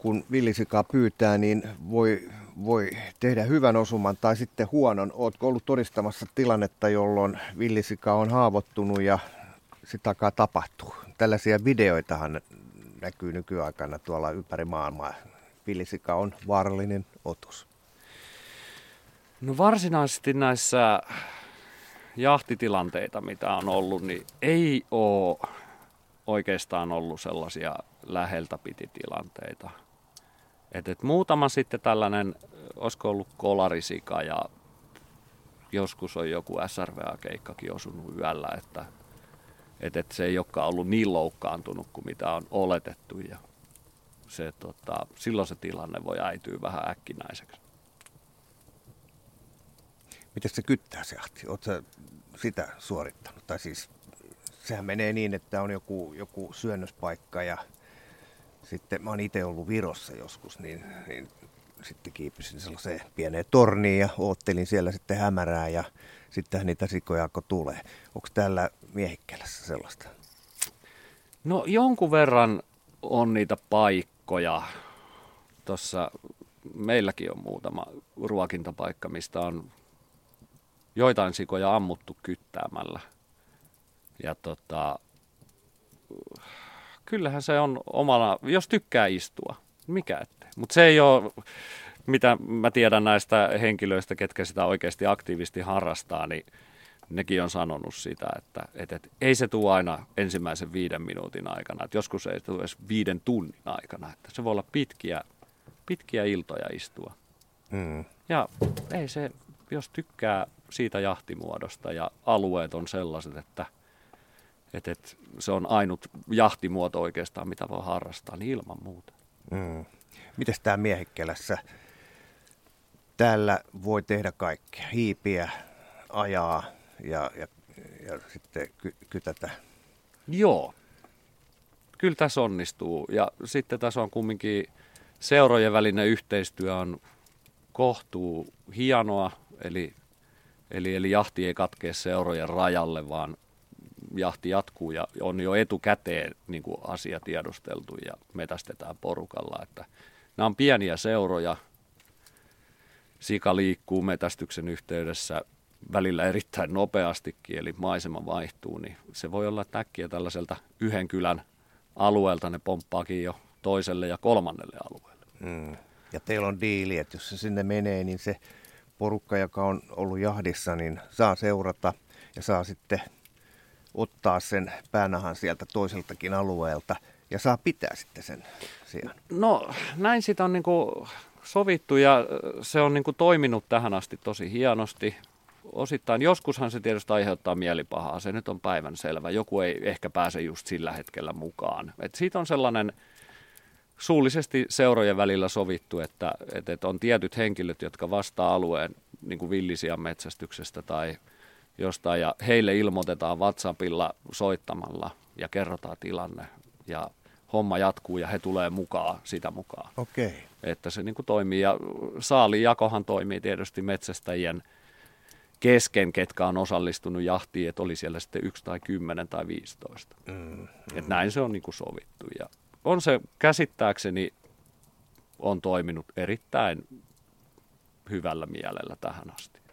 kun villisikaa pyytää, niin voi, voi tehdä hyvän osuman tai sitten huonon. Oletko ollut todistamassa tilannetta, jolloin villisika on haavoittunut ja sitä takaa tapahtuu? Tällaisia videoitahan näkyy nykyaikana tuolla ympäri maailmaa. Villisika on vaarallinen otus. No varsinaisesti näissä jahtitilanteita, mitä on ollut, niin ei ole oikeastaan ollut sellaisia läheltä piti tilanteita Et, et muutama sitten tällainen, olisiko ollut kolarisika ja joskus on joku SRVA-keikkakin osunut yöllä, että et, et se ei olekaan ollut niin loukkaantunut kuin mitä on oletettu ja se, tota, silloin se tilanne voi äityä vähän äkkinäiseksi. Miten se kyttää se ahti? Oletko sitä suorittanut? Tai siis sehän menee niin, että on joku, joku syönnöspaikka ja sitten mä oon itse ollut Virossa joskus, niin, niin sitten kiipisin sellaiseen pieneen torniin ja oottelin siellä sitten hämärää ja sitten niitä sikoja alkoi tulee. Onko täällä miehikkelässä sellaista? No jonkun verran on niitä paikkoja. Tuossa meilläkin on muutama ruokintapaikka, mistä on joitain sikoja ammuttu kyttäämällä. Ja tota, kyllähän se on omalla, jos tykkää istua, mikä ettei. Mutta se ei ole, mitä mä tiedän näistä henkilöistä, ketkä sitä oikeasti aktiivisesti harrastaa, niin nekin on sanonut sitä, että, että, että ei se tule aina ensimmäisen viiden minuutin aikana, että joskus ei tule edes viiden tunnin aikana, että se voi olla pitkiä, pitkiä iltoja istua. Mm. Ja ei se, jos tykkää siitä jahtimuodosta ja alueet on sellaiset, että, että, että se on ainut jahtimuoto oikeastaan, mitä voi harrastaa, niin ilman muuta. Mm. Miten tämä miehikkelässä? Täällä voi tehdä kaikkea. Hiipiä, ajaa ja, ja, ja sitten ky- kytätä. Joo. Kyllä tässä onnistuu. Ja sitten tässä on kumminkin seurojen välinen yhteistyö on kohtuu hienoa. Eli, eli, eli jahti ei katkee seurojen rajalle, vaan jahti jatkuu ja on jo etukäteen niin kuin asia tiedusteltu ja metästetään porukalla. Että nämä on pieniä seuroja. Sika liikkuu metästyksen yhteydessä välillä erittäin nopeastikin, eli maisema vaihtuu, niin se voi olla äkkiä tällaiselta yhden kylän alueelta ne pomppaakin jo toiselle ja kolmannelle alueelle. Mm. Ja teillä on diili, että jos se sinne menee, niin se porukka, joka on ollut jahdissa, niin saa seurata ja saa sitten ottaa sen päänahan sieltä toiseltakin alueelta ja saa pitää sitten sen sijaan. No näin sitä on niin kuin sovittu ja se on niin kuin toiminut tähän asti tosi hienosti. Osittain joskushan se tietysti aiheuttaa mielipahaa, se nyt on päivän selvä. Joku ei ehkä pääse just sillä hetkellä mukaan. Et siitä on sellainen suullisesti seurojen välillä sovittu, että, että on tietyt henkilöt, jotka vastaa alueen niin kuin metsästyksestä tai – jostain ja heille ilmoitetaan WhatsAppilla soittamalla ja kerrotaan tilanne ja homma jatkuu ja he tulee mukaan sitä mukaan. Okei. Okay. Että se niin kuin toimii ja saalijakohan toimii tietysti metsästäjien kesken, ketkä on osallistunut jahtiin, että oli siellä sitten yksi tai kymmenen tai viisitoista. Mm, mm. Että näin se on niin kuin sovittu ja on se käsittääkseni on toiminut erittäin hyvällä mielellä tähän asti.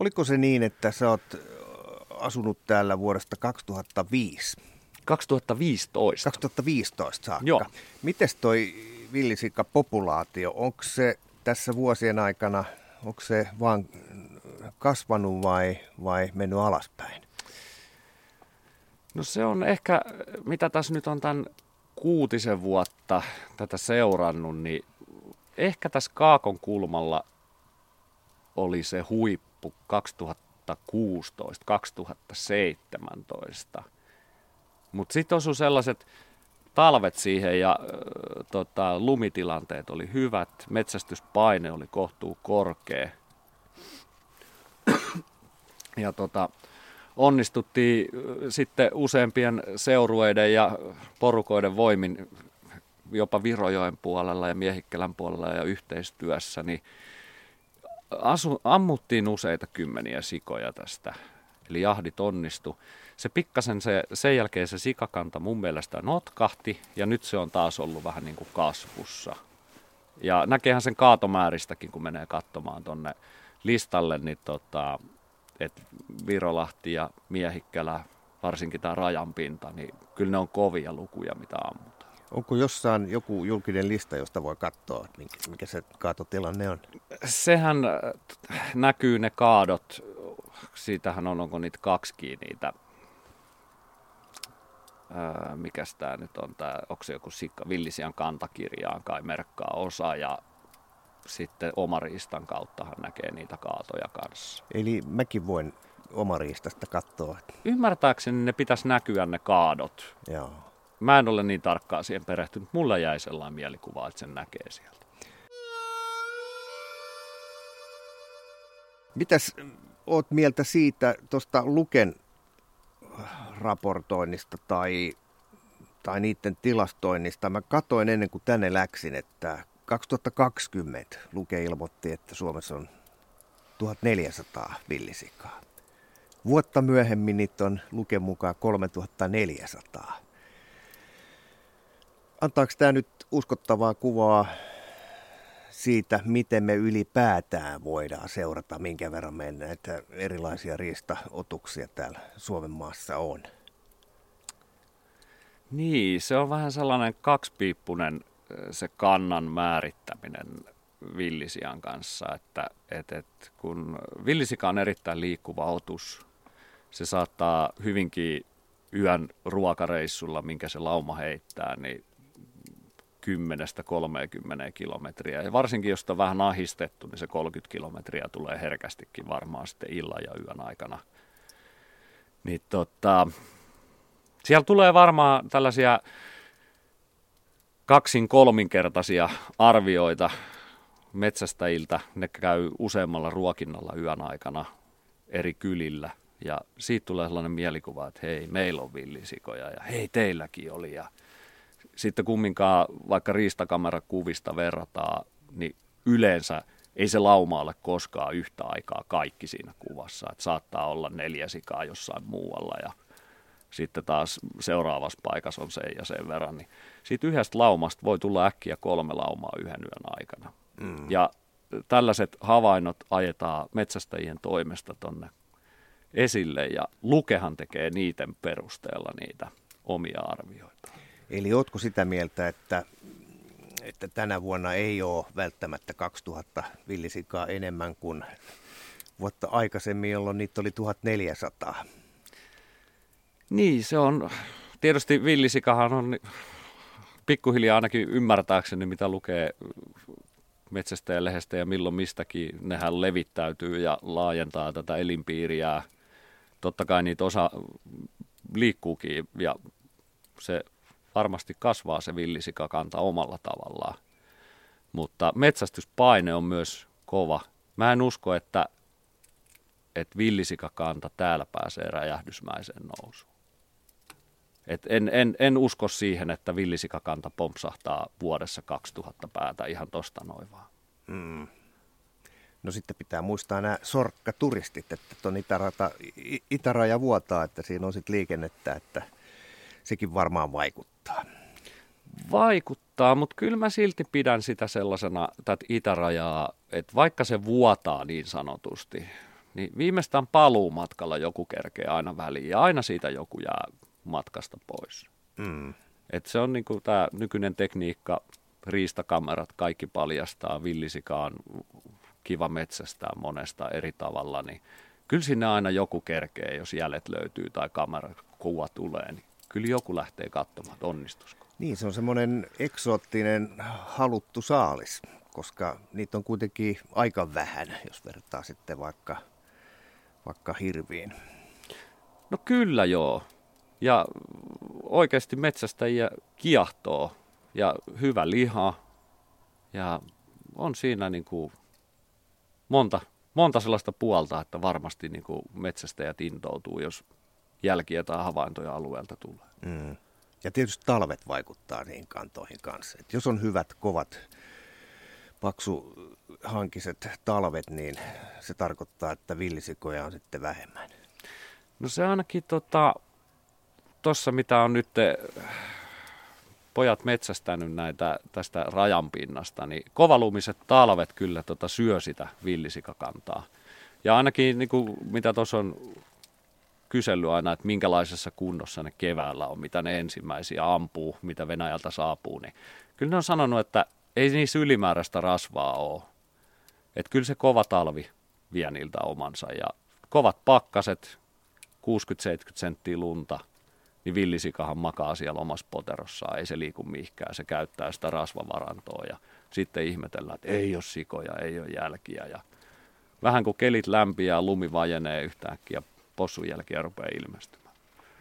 Oliko se niin, että sä oot asunut täällä vuodesta 2005? 2015. 2015 saakka. Joo. Mites toi villisikka-populaatio, onko se tässä vuosien aikana, onko se vaan kasvanut vai, vai mennyt alaspäin? No se on ehkä, mitä tässä nyt on tämän kuutisen vuotta tätä seurannut, niin ehkä tässä Kaakon kulmalla oli se huippu loppu 2016-2017. Mutta sitten osui sellaiset talvet siihen ja äh, tota, lumitilanteet oli hyvät, metsästyspaine oli kohtuu korkea. ja tota, onnistuttiin sitten useampien seurueiden ja porukoiden voimin jopa Virojoen puolella ja Miehikkälän puolella ja yhteistyössä, niin asu, ammuttiin useita kymmeniä sikoja tästä, eli jahdit onnistu. Se pikkasen se, sen jälkeen se sikakanta mun mielestä notkahti ja nyt se on taas ollut vähän niin kuin kasvussa. Ja näkeehän sen kaatomääristäkin, kun menee katsomaan tonne listalle, niin tota, että Virolahti ja Miehikkälä, varsinkin tämä rajanpinta, niin kyllä ne on kovia lukuja, mitä ammut. Onko jossain joku julkinen lista, josta voi katsoa, mikä se kaatotilanne on? Sehän äh, näkyy ne kaadot. Siitähän on, onko niitä kaksikin niitä öö, mikäs tämä nyt on, tää, onko se joku sikka, villisian kantakirjaan kai merkkaa osa ja sitten omariistan kauttahan näkee niitä kaatoja kanssa. Eli mäkin voin omariistasta katsoa. Ymmärtääkseni ne pitäisi näkyä ne kaadot. Joo. Mä en ole niin tarkkaan siihen perehtynyt. Mulla jäi sellainen mielikuva, että sen näkee sieltä. Mitäs oot mieltä siitä tuosta Luken raportoinnista tai, tai niiden tilastoinnista? Mä katoin ennen kuin tänne läksin, että 2020 Luke ilmoitti, että Suomessa on 1400 villisikaa. Vuotta myöhemmin niitä on Luken mukaan 3400. Antaako tämä nyt uskottavaa kuvaa siitä, miten me ylipäätään voidaan seurata, minkä verran meidän näitä erilaisia riistaotuksia täällä Suomen maassa on? Niin, se on vähän sellainen kaksipiippunen se kannan määrittäminen villisian kanssa, että et, et, kun villisika on erittäin liikkuva otus, se saattaa hyvinkin yön ruokareissulla, minkä se lauma heittää, niin 10-30 kilometriä. Ja varsinkin jos on vähän ahistettu, niin se 30 kilometriä tulee herkästikin varmaan sitten illan ja yön aikana. Niin tota, siellä tulee varmaan tällaisia kaksin kolminkertaisia arvioita metsästäjiltä. Ne käy useammalla ruokinnalla yön aikana eri kylillä. Ja siitä tulee sellainen mielikuva, että hei, meillä on villisikoja ja hei, teilläkin oli. Ja sitten kumminkaan vaikka riistakamerakuvista verrataan, niin yleensä ei se lauma ole koskaan yhtä aikaa kaikki siinä kuvassa. Että saattaa olla neljä sikaa jossain muualla ja sitten taas seuraavassa paikassa on sen ja sen verran. Niin siitä yhdestä laumasta voi tulla äkkiä kolme laumaa yhden yön aikana. Mm. Ja tällaiset havainnot ajetaan metsästäjien toimesta tonne esille ja Lukehan tekee niiden perusteella niitä omia arvioita. Eli ootko sitä mieltä, että, että tänä vuonna ei ole välttämättä 2000 villisikaa enemmän kuin vuotta aikaisemmin, jolloin niitä oli 1400? Niin, se on, tietysti villisikahan on pikkuhiljaa ainakin ymmärtääkseni, mitä lukee metsästäjän lehdestä ja milloin mistäkin, nehän levittäytyy ja laajentaa tätä elinpiiriä. Totta kai niitä osa liikkuukin ja se varmasti kasvaa se villisikakanta omalla tavallaan. Mutta metsästyspaine on myös kova. Mä en usko, että, että villisikakanta täällä pääsee räjähdysmäiseen nousuun. Et en, en, en usko siihen, että villisikakanta pompsahtaa vuodessa 2000 päätä ihan tosta noin vaan. Mm. No sitten pitää muistaa nämä sorkkaturistit, että tuon itäraja vuotaa, että siinä on sitten liikennettä, että sekin varmaan vaikuttaa. Vaikuttaa, mutta kyllä mä silti pidän sitä sellaisena, tätä itärajaa, että vaikka se vuotaa niin sanotusti, niin viimeistään paluumatkalla joku kerkee aina väliin ja aina siitä joku jää matkasta pois. Mm. Et se on niinku tämä nykyinen tekniikka, riistakamerat, kaikki paljastaa, villisikaan kiva metsästää monesta eri tavalla, niin kyllä sinne aina joku kerkee, jos jäljet löytyy tai kamerakuva tulee, niin kyllä joku lähtee katsomaan, että onnistusko. Niin, se on semmoinen eksoottinen haluttu saalis, koska niitä on kuitenkin aika vähän, jos vertaa sitten vaikka, vaikka hirviin. No kyllä joo. Ja oikeasti metsästäjiä kiehtoo ja hyvä liha. Ja on siinä niin kuin monta, monta sellaista puolta, että varmasti niin kuin metsästäjät intoutuu, jos jälkiä tai havaintoja alueelta tulee. Mm. Ja tietysti talvet vaikuttaa niihin kantoihin kanssa. Et jos on hyvät, kovat, paksu hankiset talvet, niin se tarkoittaa, että villisikoja on sitten vähemmän. No se ainakin tota, tuossa, mitä on nyt pojat metsästänyt näitä tästä rajanpinnasta, niin kovalumiset talvet kyllä tota syö sitä villisikakantaa. Ja ainakin niin kuin, mitä tuossa on kysellyt aina, että minkälaisessa kunnossa ne keväällä on, mitä ne ensimmäisiä ampuu, mitä Venäjältä saapuu, niin kyllä ne on sanonut, että ei niissä ylimääräistä rasvaa ole. Että kyllä se kova talvi vie niiltä omansa ja kovat pakkaset, 60-70 senttiä lunta – niin villisikahan makaa siellä omassa poterossaan, ei se liiku mihinkään, se käyttää sitä rasvavarantoa ja sitten ihmetellään, että ei ole sikoja, ei ole jälkiä ja vähän kun kelit lämpiää, lumi vajenee yhtäkkiä, possun jälkiä rupeaa ilmestymään.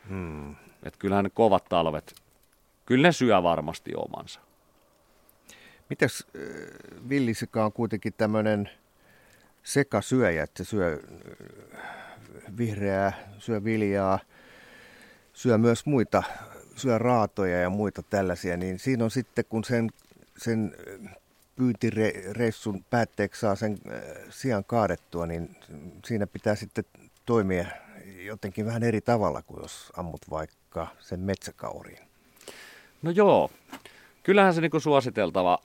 Hmm. Että kyllähän ne kovat talvet, kyllä ne syö varmasti omansa. Mitäs äh, villisika on kuitenkin tämmöinen sekasyöjä, että se syö äh, vihreää, syö viljaa, syö myös muita, syö raatoja ja muita tällaisia, niin siinä on sitten, kun sen, sen pyyntireissun päätteeksi saa sen äh, sijaan kaadettua, niin siinä pitää sitten toimia jotenkin vähän eri tavalla kuin jos ammut vaikka sen metsäkauriin. No joo, kyllähän se niin suositeltava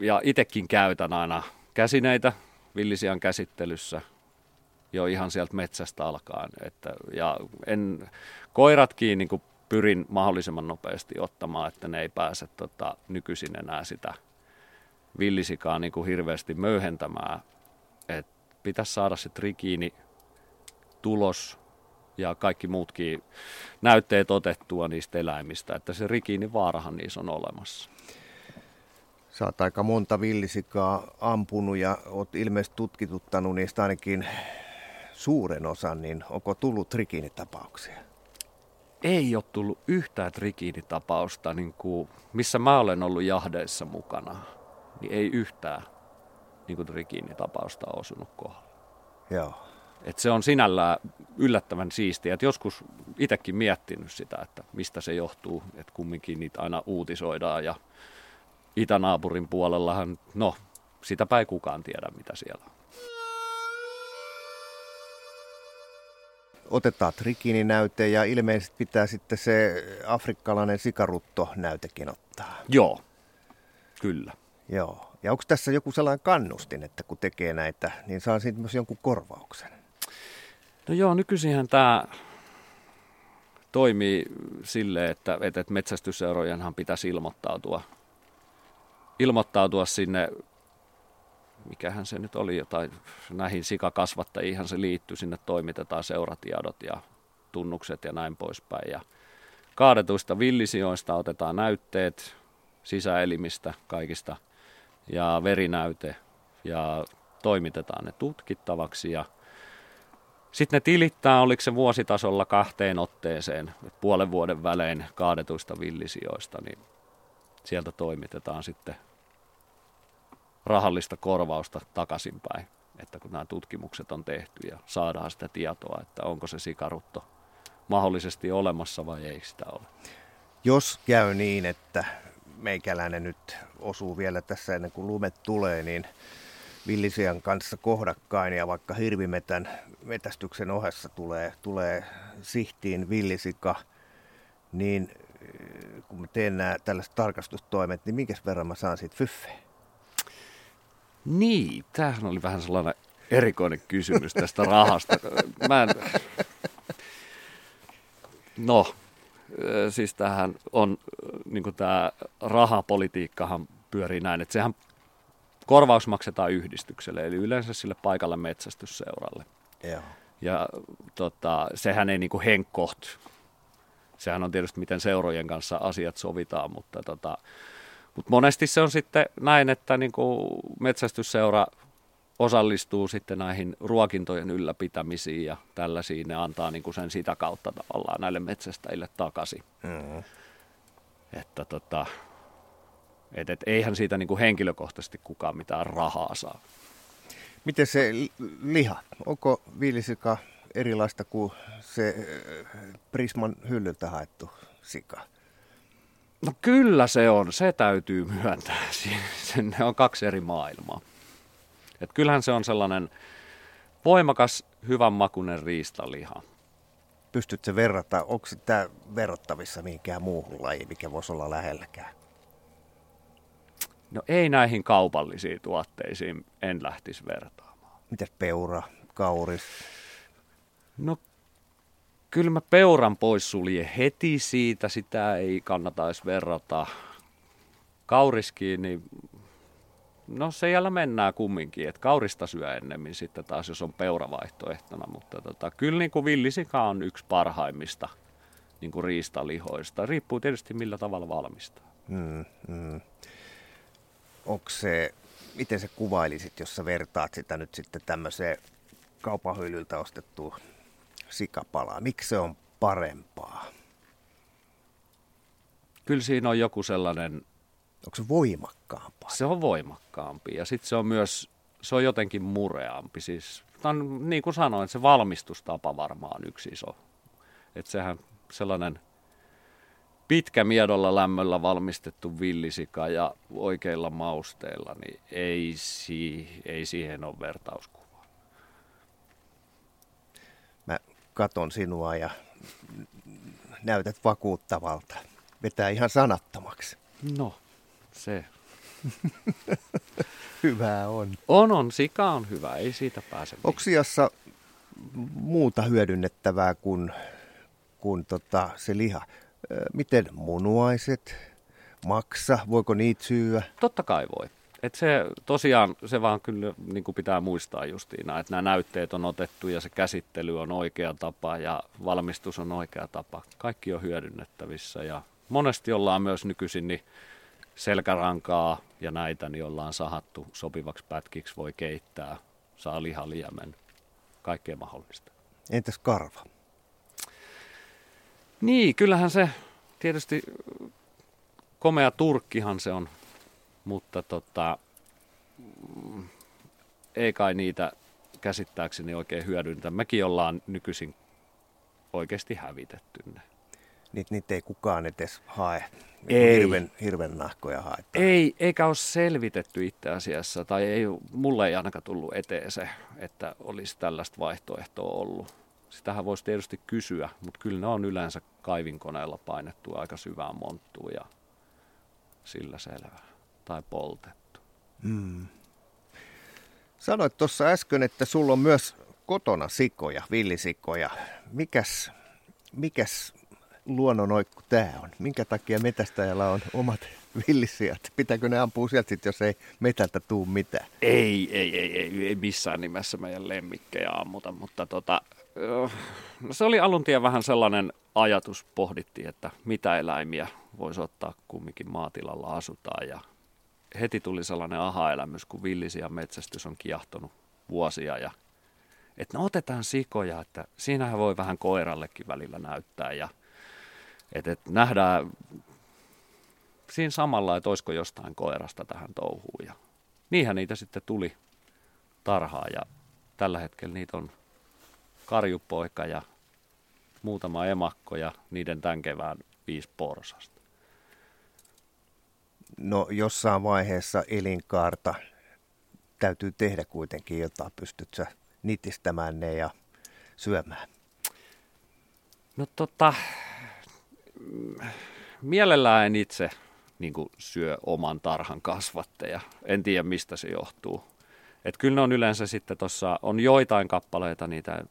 ja itsekin käytän aina käsineitä villisian käsittelyssä jo ihan sieltä metsästä alkaen. Että, ja en, koiratkin niin pyrin mahdollisimman nopeasti ottamaan, että ne ei pääse tota, nykyisin enää sitä villisikaa niin kuin hirveästi möyhentämään. Et pitäisi saada se trikiini tulos ja kaikki muutkin näytteet otettua niistä eläimistä, että se rikiini vaarahan niissä on olemassa. Sä oot aika monta villisikaa ampunut ja oot ilmeisesti tutkituttanut niistä ainakin suuren osan, niin onko tullut trikiinitapauksia? Ei ole tullut yhtään trikiinitapausta, niin kuin, missä mä olen ollut jahdeissa mukana, niin ei yhtään niin kuin trikiinitapausta osunut kohdalle. Joo. Et se on sinällään yllättävän siistiä. Et joskus itsekin miettinyt sitä, että mistä se johtuu, että kumminkin niitä aina uutisoidaan ja itänaapurin puolellahan, no, sitäpä ei kukaan tiedä, mitä siellä on. Otetaan trikiininäyte ja ilmeisesti pitää sitten se afrikkalainen sikarutto-näytekin ottaa. Joo, kyllä. Joo. Ja onko tässä joku sellainen kannustin, että kun tekee näitä, niin saa siitä myös jonkun korvauksen? No joo, nykyisinhän tämä toimii sille, että, että metsästysseurojenhan pitäisi ilmoittautua ilmoittautua sinne, mikähän se nyt oli, jotain näihin sikakasvattajiin se liittyy, sinne toimitetaan seuratiedot ja tunnukset ja näin poispäin. Ja kaadetuista villisijoista otetaan näytteet sisäelimistä kaikista ja verinäyte ja toimitetaan ne tutkittavaksi ja sitten ne tilittää, oliko se vuositasolla kahteen otteeseen, puolen vuoden välein kaadetuista villisijoista, niin sieltä toimitetaan sitten rahallista korvausta takaisinpäin, että kun nämä tutkimukset on tehty ja saadaan sitä tietoa, että onko se sikarutto mahdollisesti olemassa vai ei sitä ole. Jos käy niin, että meikäläinen nyt osuu vielä tässä ennen kuin lumet tulee, niin villisian kanssa kohdakkain ja vaikka hirvimetän metästyksen ohessa tulee, tulee sihtiin villisika, niin kun mä teen nämä tällaiset tarkastustoimet, niin minkä verran mä saan siitä fyffeä? Niin, tämähän oli vähän sellainen erikoinen kysymys tästä rahasta. Mä en... No, siis tähän on, niin tämä rahapolitiikkahan pyörii näin, että sehän korvaus maksetaan yhdistykselle, eli yleensä sille paikalle metsästysseuralle. Joo. Ja tota, sehän ei niin kuin henkkoht, sehän on tietysti miten seurojen kanssa asiat sovitaan, mutta tota, mutta monesti se on sitten näin, että niin kuin metsästysseura osallistuu sitten näihin ruokintojen ylläpitämisiin ja tällaisiin. Ne antaa niin kuin sen sitä kautta tavallaan näille metsästäjille takaisin. Mm-hmm. Että tota, et, et eihän siitä niin kuin henkilökohtaisesti kukaan mitään rahaa saa. Miten se liha? Onko viilisika erilaista kuin se Prisman hyllyltä haettu sika? No kyllä se on, se täytyy myöntää. Ne on kaksi eri maailmaa. Et kyllähän se on sellainen voimakas, hyvän makunen riistaliha. Pystytkö verrata, onko tämä verrattavissa mihinkään muuhun lajiin, mikä voisi olla lähelläkään? No ei näihin kaupallisiin tuotteisiin en lähtisi vertaamaan. Mitäs peura, kauris? No kyllä mä peuran pois sulje heti siitä, sitä ei kannata edes verrata. Kauriskiin, niin no se jällä mennään kumminkin, että kaurista syö ennemmin sitten taas, jos on peuravaihtoehtona, mutta tota, kyllä niin kuin villisika on yksi parhaimmista niin kuin riistalihoista. Riippuu tietysti millä tavalla valmistaa. Mm, mm. Onko se, miten se kuvailisit, jos sä vertaat sitä nyt sitten tämmöiseen kaupahyllyltä ostettuun sikapalaa? Miksi se on parempaa? Kyllä siinä on joku sellainen... Onko se voimakkaampaa? Se on voimakkaampi ja sitten se on myös, se on jotenkin mureampi. Siis, on, niin kuin sanoin, se valmistustapa varmaan yksi iso. Että sehän sellainen pitkä miedolla lämmöllä valmistettu villisika ja oikeilla mausteilla, niin ei, si, ei siihen ole vertauskuvaa. Mä katon sinua ja näytät vakuuttavalta. Vetää ihan sanattomaksi. No, se. Hyvää on. On, on. Sika on hyvä. Ei siitä pääse. Onko muuta hyödynnettävää kuin, kuin tota, se liha? Miten munuaiset, maksa, voiko niitä syyä? Totta kai voi. Et se tosiaan, se vaan kyllä niin kuin pitää muistaa justiina, että nämä näytteet on otettu ja se käsittely on oikea tapa ja valmistus on oikea tapa. Kaikki on hyödynnettävissä ja monesti ollaan myös nykyisin niin selkärankaa ja näitä, niin ollaan sahattu sopivaksi pätkiksi, voi keittää, saa lihaliemen, kaikkea mahdollista. Entäs karva? Niin, kyllähän se tietysti komea turkkihan se on, mutta tota, ei kai niitä käsittääkseni oikein hyödyntä. Mekin ollaan nykyisin oikeasti hävitetty ne. Niitä, niitä ei kukaan edes hae. Ei. Hirven, hirven nahkoja haetaan. Ei, eikä ole selvitetty itse asiassa, tai ei, mulle ei ainakaan tullut eteen se, että olisi tällaista vaihtoehtoa ollut Sitähän voisi tietysti kysyä, mutta kyllä ne on yleensä kaivinkoneella painettu aika syvään monttuun ja sillä selvä. Tai poltettu. Mm. Sanoit tuossa äsken, että sulla on myös kotona sikoja, villisikoja. Mikäs, mikäs luonnonoikku tämä on? Minkä takia metästäjällä on omat villisijat? Pitääkö ne ampua sieltä sit, jos ei metältä tuu mitään? Ei, ei, ei, ei, ei missään nimessä meidän lemmikkejä ammuta, mutta tota, no se oli alun tien vähän sellainen ajatus, pohdittiin, että mitä eläimiä voisi ottaa kumminkin maatilalla asutaan. Ja heti tuli sellainen aha-elämys, kun villisian metsästys on kiahtonut vuosia ja että no otetaan sikoja, että siinähän voi vähän koirallekin välillä näyttää ja että, että nähdään siinä samalla, että olisiko jostain koirasta tähän touhuun ja niinhän niitä sitten tuli tarhaa ja tällä hetkellä niitä on karjupoika ja muutama emakko ja niiden tämän kevään viisi porsasta. No jossain vaiheessa elinkaarta täytyy tehdä kuitenkin jotain. Pystyt sä nitistämään ne ja syömään? No tota, mielellään en itse niin syö oman tarhan kasvatteja. En tiedä mistä se johtuu. Et kyllä ne on yleensä sitten tuossa, on joitain kappaleita niitä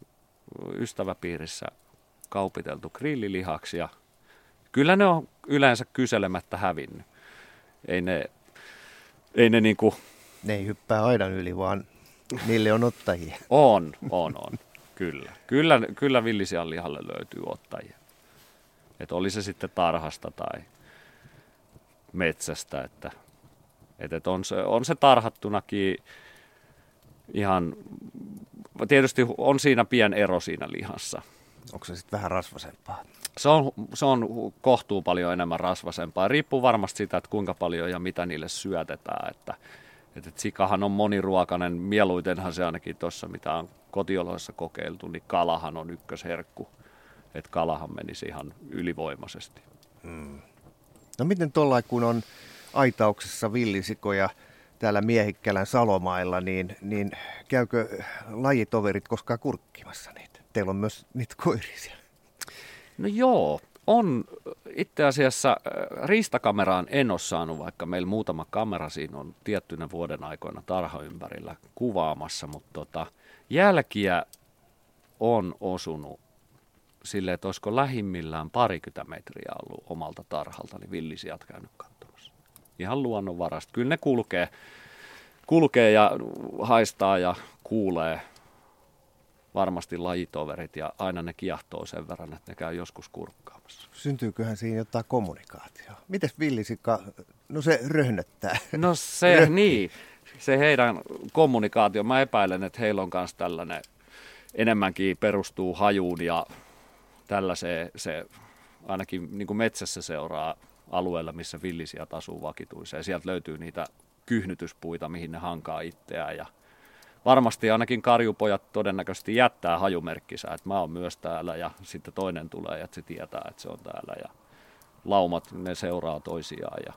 ystäväpiirissä kaupiteltu grillilihaksi ja kyllä ne on yleensä kyselemättä hävinnyt. Ei ne, ei ne niinku... Ne ei hyppää aidan yli, vaan niille on ottajia. On, on, on. Kyllä. Kyllä, kyllä villisian lihalle löytyy ottajia. Että oli se sitten tarhasta tai metsästä, että, että on, se, on se tarhattunakin ihan tietysti on siinä pien ero siinä lihassa. Onko se sitten vähän rasvasempaa? Se on, se on kohtuu paljon enemmän rasvasempaa. Riippuu varmasti siitä, että kuinka paljon ja mitä niille syötetään. Että, että, että sikahan on moniruokainen. Mieluitenhan se ainakin tuossa, mitä on kotioloissa kokeiltu, niin kalahan on ykkösherkku. Että kalahan menisi ihan ylivoimaisesti. Hmm. No miten tuolla kun on aitauksessa villisikoja – täällä Miehikkälän Salomailla, niin, niin käykö lajitoverit koskaan kurkkimassa niitä? Teillä on myös niitä koirisia. No joo, on itse asiassa äh, riistakameraan en ole saanut, vaikka meillä muutama kamera siinä on tiettynä vuoden aikoina tarha ympärillä kuvaamassa, mutta tota, jälkiä on osunut sille, että olisiko lähimmillään parikymmentä metriä ollut omalta tarhalta, niin villisijat käynyt ihan luonnonvarasta. Kyllä ne kulkee, kulkee ja haistaa ja kuulee varmasti lajitoverit ja aina ne kiehtoo sen verran, että ne käy joskus kurkkaamassa. Syntyyköhän siinä jotain kommunikaatioa? Mites villisikka, no se röhnöttää. No se, niin, se heidän kommunikaatio, mä epäilen, että heillä on myös tällainen, enemmänkin perustuu hajuun ja tällaiseen, se ainakin niin kuin metsässä seuraa alueella, missä villisiä asuu vakituiseen. Sieltä löytyy niitä kyhnytyspuita, mihin ne hankaa itseään ja varmasti ainakin karjupojat todennäköisesti jättää hajumerkkisä, että mä oon myös täällä ja sitten toinen tulee ja se tietää, että se on täällä ja laumat, ne seuraa toisiaan ja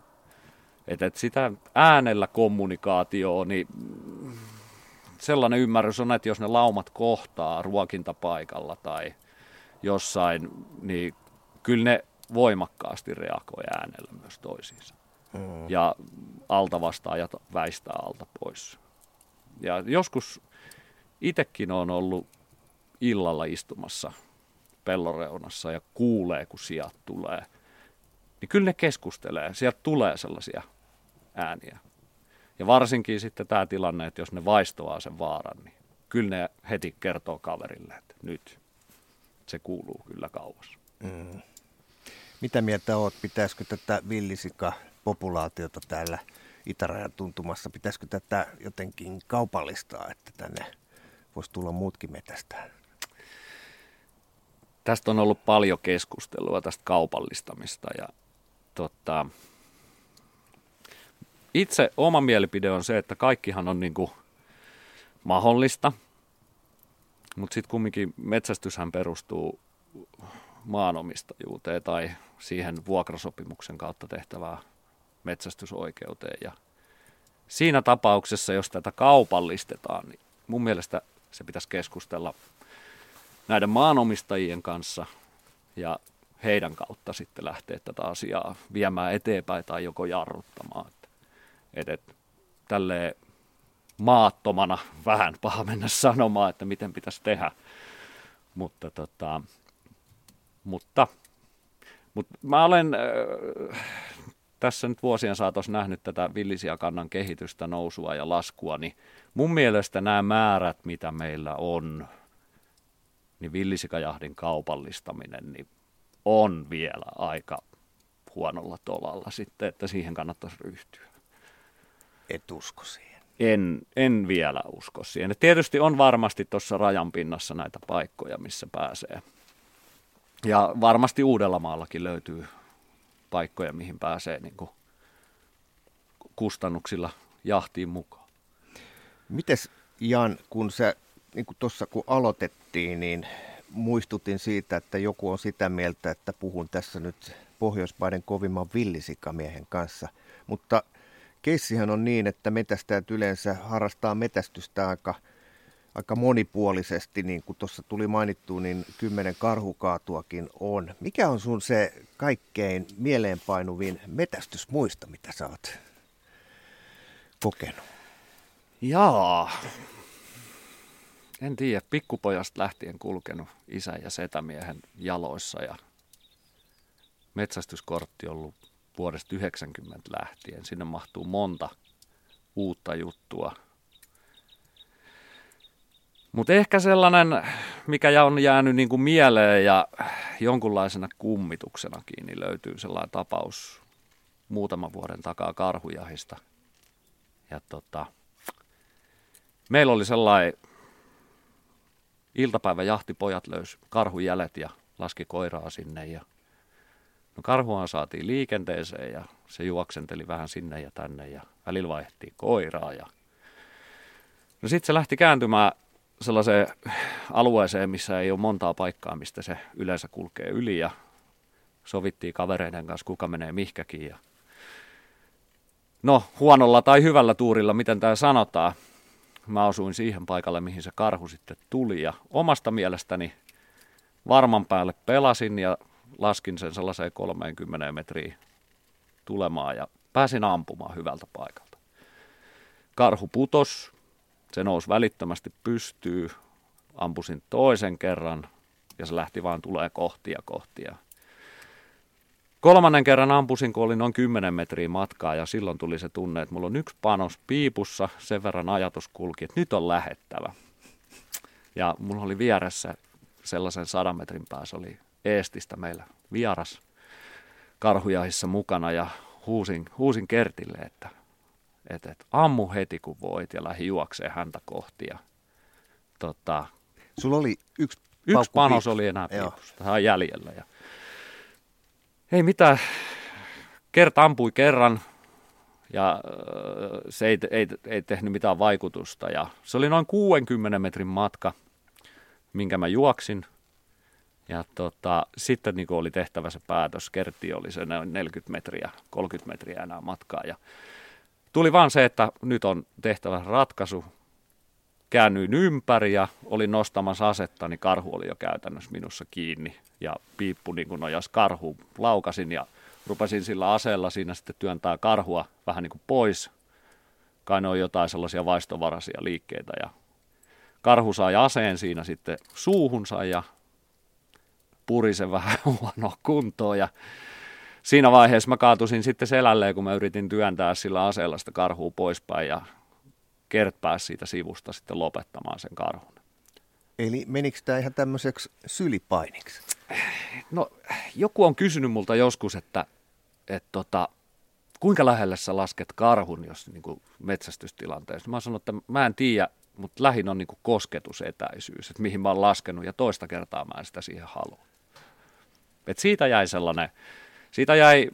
että et sitä äänellä kommunikaatioa, niin sellainen ymmärrys on, että jos ne laumat kohtaa ruokintapaikalla tai jossain, niin kyllä ne voimakkaasti reagoi äänellä myös toisiinsa. Mm. Ja alta ja väistää alta pois. Ja joskus itsekin on ollut illalla istumassa pelloreunassa ja kuulee, kun sijat tulee. Niin kyllä ne keskustelee. Sieltä tulee sellaisia ääniä. Ja varsinkin sitten tämä tilanne, että jos ne vaistoaa sen vaaran, niin kyllä ne heti kertoo kaverille, että nyt se kuuluu kyllä kauas. Mm. Mitä mieltä oot, pitäisikö tätä villisika-populaatiota täällä itärajan tuntumassa, pitäisikö tätä jotenkin kaupallistaa, että tänne voisi tulla muutkin metästään? Tästä on ollut paljon keskustelua tästä kaupallistamista ja tota, itse oma mielipide on se, että kaikkihan on niin kuin mahdollista, mutta sitten kumminkin metsästyshän perustuu maanomistajuuteen tai siihen vuokrasopimuksen kautta tehtävää metsästysoikeuteen. Ja siinä tapauksessa, jos tätä kaupallistetaan, niin mun mielestä se pitäisi keskustella näiden maanomistajien kanssa ja heidän kautta sitten lähteä tätä asiaa viemään eteenpäin tai joko jarruttamaan. Et, et, tälleen maattomana vähän paha mennä sanomaan, että miten pitäisi tehdä. Mutta, tota, mutta, mutta mä olen äh, tässä nyt vuosien saatossa nähnyt tätä villisiakannan kehitystä, nousua ja laskua, niin mun mielestä nämä määrät, mitä meillä on, niin villisikajahdin kaupallistaminen, niin on vielä aika huonolla tolalla sitten, että siihen kannattaisi ryhtyä. Et usko siihen? En, en vielä usko siihen. Et tietysti on varmasti tuossa rajan pinnassa näitä paikkoja, missä pääsee. Ja varmasti Uudellamaallakin löytyy paikkoja, mihin pääsee niin kuin kustannuksilla jahtiin mukaan. Mites Jan, kun sä niin tuossa kun aloitettiin, niin muistutin siitä, että joku on sitä mieltä, että puhun tässä nyt Pohjoismaiden kovimman villisikamiehen kanssa. Mutta keissihän on niin, että metästäjät yleensä harrastaa metästystä aika – aika monipuolisesti, niin kuin tuossa tuli mainittu, niin kymmenen karhukaatuakin on. Mikä on sun se kaikkein mieleenpainuvin metästysmuista, mitä sä oot kokenut? Jaa. En tiedä, pikkupojasta lähtien kulkenut isä ja setämiehen jaloissa ja metsästyskortti ollut vuodesta 90 lähtien. Sinne mahtuu monta uutta juttua – mutta ehkä sellainen, mikä on jäänyt niin kuin mieleen ja jonkunlaisena kummituksenakin, niin löytyy sellainen tapaus muutaman vuoden takaa karhujahista. Ja tota, meillä oli sellainen iltapäivä jahtipojat löysi karhujälet ja laski koiraa sinne ja no karhua saatiin liikenteeseen ja se juoksenteli vähän sinne ja tänne ja välillä vaihdettiin koiraa ja no sitten se lähti kääntymään sellaiseen alueeseen, missä ei ole montaa paikkaa, mistä se yleensä kulkee yli ja sovittiin kavereiden kanssa, kuka menee mihkäkin. Ja no, huonolla tai hyvällä tuurilla, miten tämä sanotaan, mä osuin siihen paikalle, mihin se karhu sitten tuli ja omasta mielestäni varman päälle pelasin ja laskin sen sellaiseen 30 metriä tulemaan ja pääsin ampumaan hyvältä paikalta. Karhu putos, se nousi välittömästi pystyy, ampusin toisen kerran ja se lähti vaan tulee kohtia kohtia. Kolmannen kerran ampusin, kun oli noin 10 metriä matkaa ja silloin tuli se tunne, että mulla on yksi panos piipussa, sen verran ajatus kulki, että nyt on lähettävä. Ja mulla oli vieressä sellaisen sadan metrin päässä oli Eestistä meillä vieras karhujahissa mukana ja huusin, huusin Kertille, että, että, että ammu heti kun voit ja lähi juokseen häntä kohti. Ja, tota, Sulla oli yksi Yksi panos oli enää piipussa, tähän jäljellä. Ja... Ei mitään, kerta ampui kerran ja se ei, ei, ei tehnyt mitään vaikutusta. Ja se oli noin 60 metrin matka, minkä mä juoksin. Ja tota, sitten niin oli tehtävä se päätös, Kertti oli se 40 metriä, 30 metriä enää matkaa. Ja tuli vaan se, että nyt on tehtävä ratkaisu, käännyin ympäri ja olin nostamassa asetta, niin karhu oli jo käytännössä minussa kiinni. Ja piippu niin kuin nojas karhu, laukasin ja rupesin sillä aseella siinä sitten työntää karhua vähän niin kuin pois. Kai ne on jotain sellaisia vaistovaraisia liikkeitä ja karhu sai aseen siinä sitten suuhunsa ja puri sen vähän huonoa kuntoon ja siinä vaiheessa mä kaatusin sitten selälleen, kun mä yritin työntää sillä aseella sitä karhua poispäin ja Kert pääsi siitä sivusta sitten lopettamaan sen karhun. Eli menikö tämä ihan tämmöiseksi sylipainiksi? No, joku on kysynyt multa joskus, että, että tota, kuinka lähelle sä lasket karhun, jos niin kuin metsästystilanteessa. Mä sanon, että mä en tiedä, mutta lähin on niin kuin kosketusetäisyys, että mihin mä oon laskenut ja toista kertaa mä en sitä siihen halua. Et siitä jäi sellainen, siitä jäi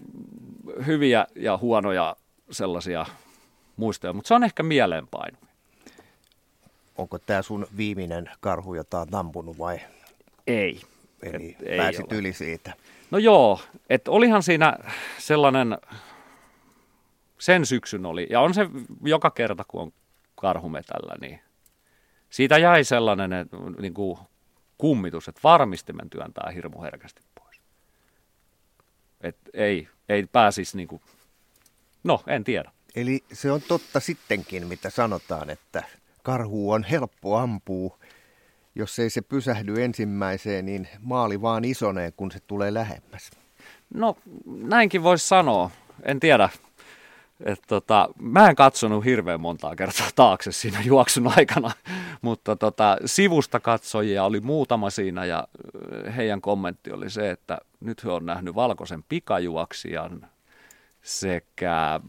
hyviä ja huonoja sellaisia muistoja, mutta se on ehkä mieleenpainu. Onko tämä sun viimeinen karhu, jota on ampunut vai? Ei. Eli Et pääsit ei yli siitä. No joo, että olihan siinä sellainen, sen syksyn oli, ja on se joka kerta, kun on karhumetällä, niin siitä jäi sellainen että, niin kuin kummitus, että varmistimen työntää hirmu herkästi. Et ei, ei pääsisi niin kuin, no en tiedä. Eli se on totta sittenkin, mitä sanotaan, että karhu on helppo ampua. Jos ei se pysähdy ensimmäiseen, niin maali vaan isonee, kun se tulee lähemmäs. No näinkin voisi sanoa. En tiedä. Et tota, mä en katsonut hirveän montaa kertaa taakse siinä juoksun aikana, mutta tota, sivusta katsojia oli muutama siinä ja heidän kommentti oli se, että nyt he on nähnyt valkoisen pikajuoksijan, sekä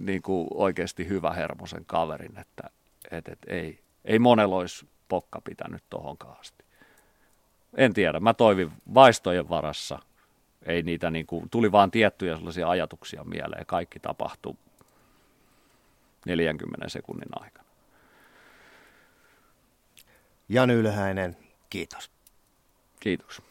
niin kuin oikeasti hyvä hermosen kaverin, että et, et, ei, ei monella olisi pokka pitänyt tohonkaan asti. En tiedä, mä toivin vaistojen varassa, ei niitä niin kuin, tuli vaan tiettyjä sellaisia ajatuksia mieleen, kaikki tapahtui 40 sekunnin aikana. Jan Ylhäinen, kiitos. Kiitos.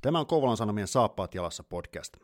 Tämä on Kouvolan Sanomien Saappaat jalassa podcast.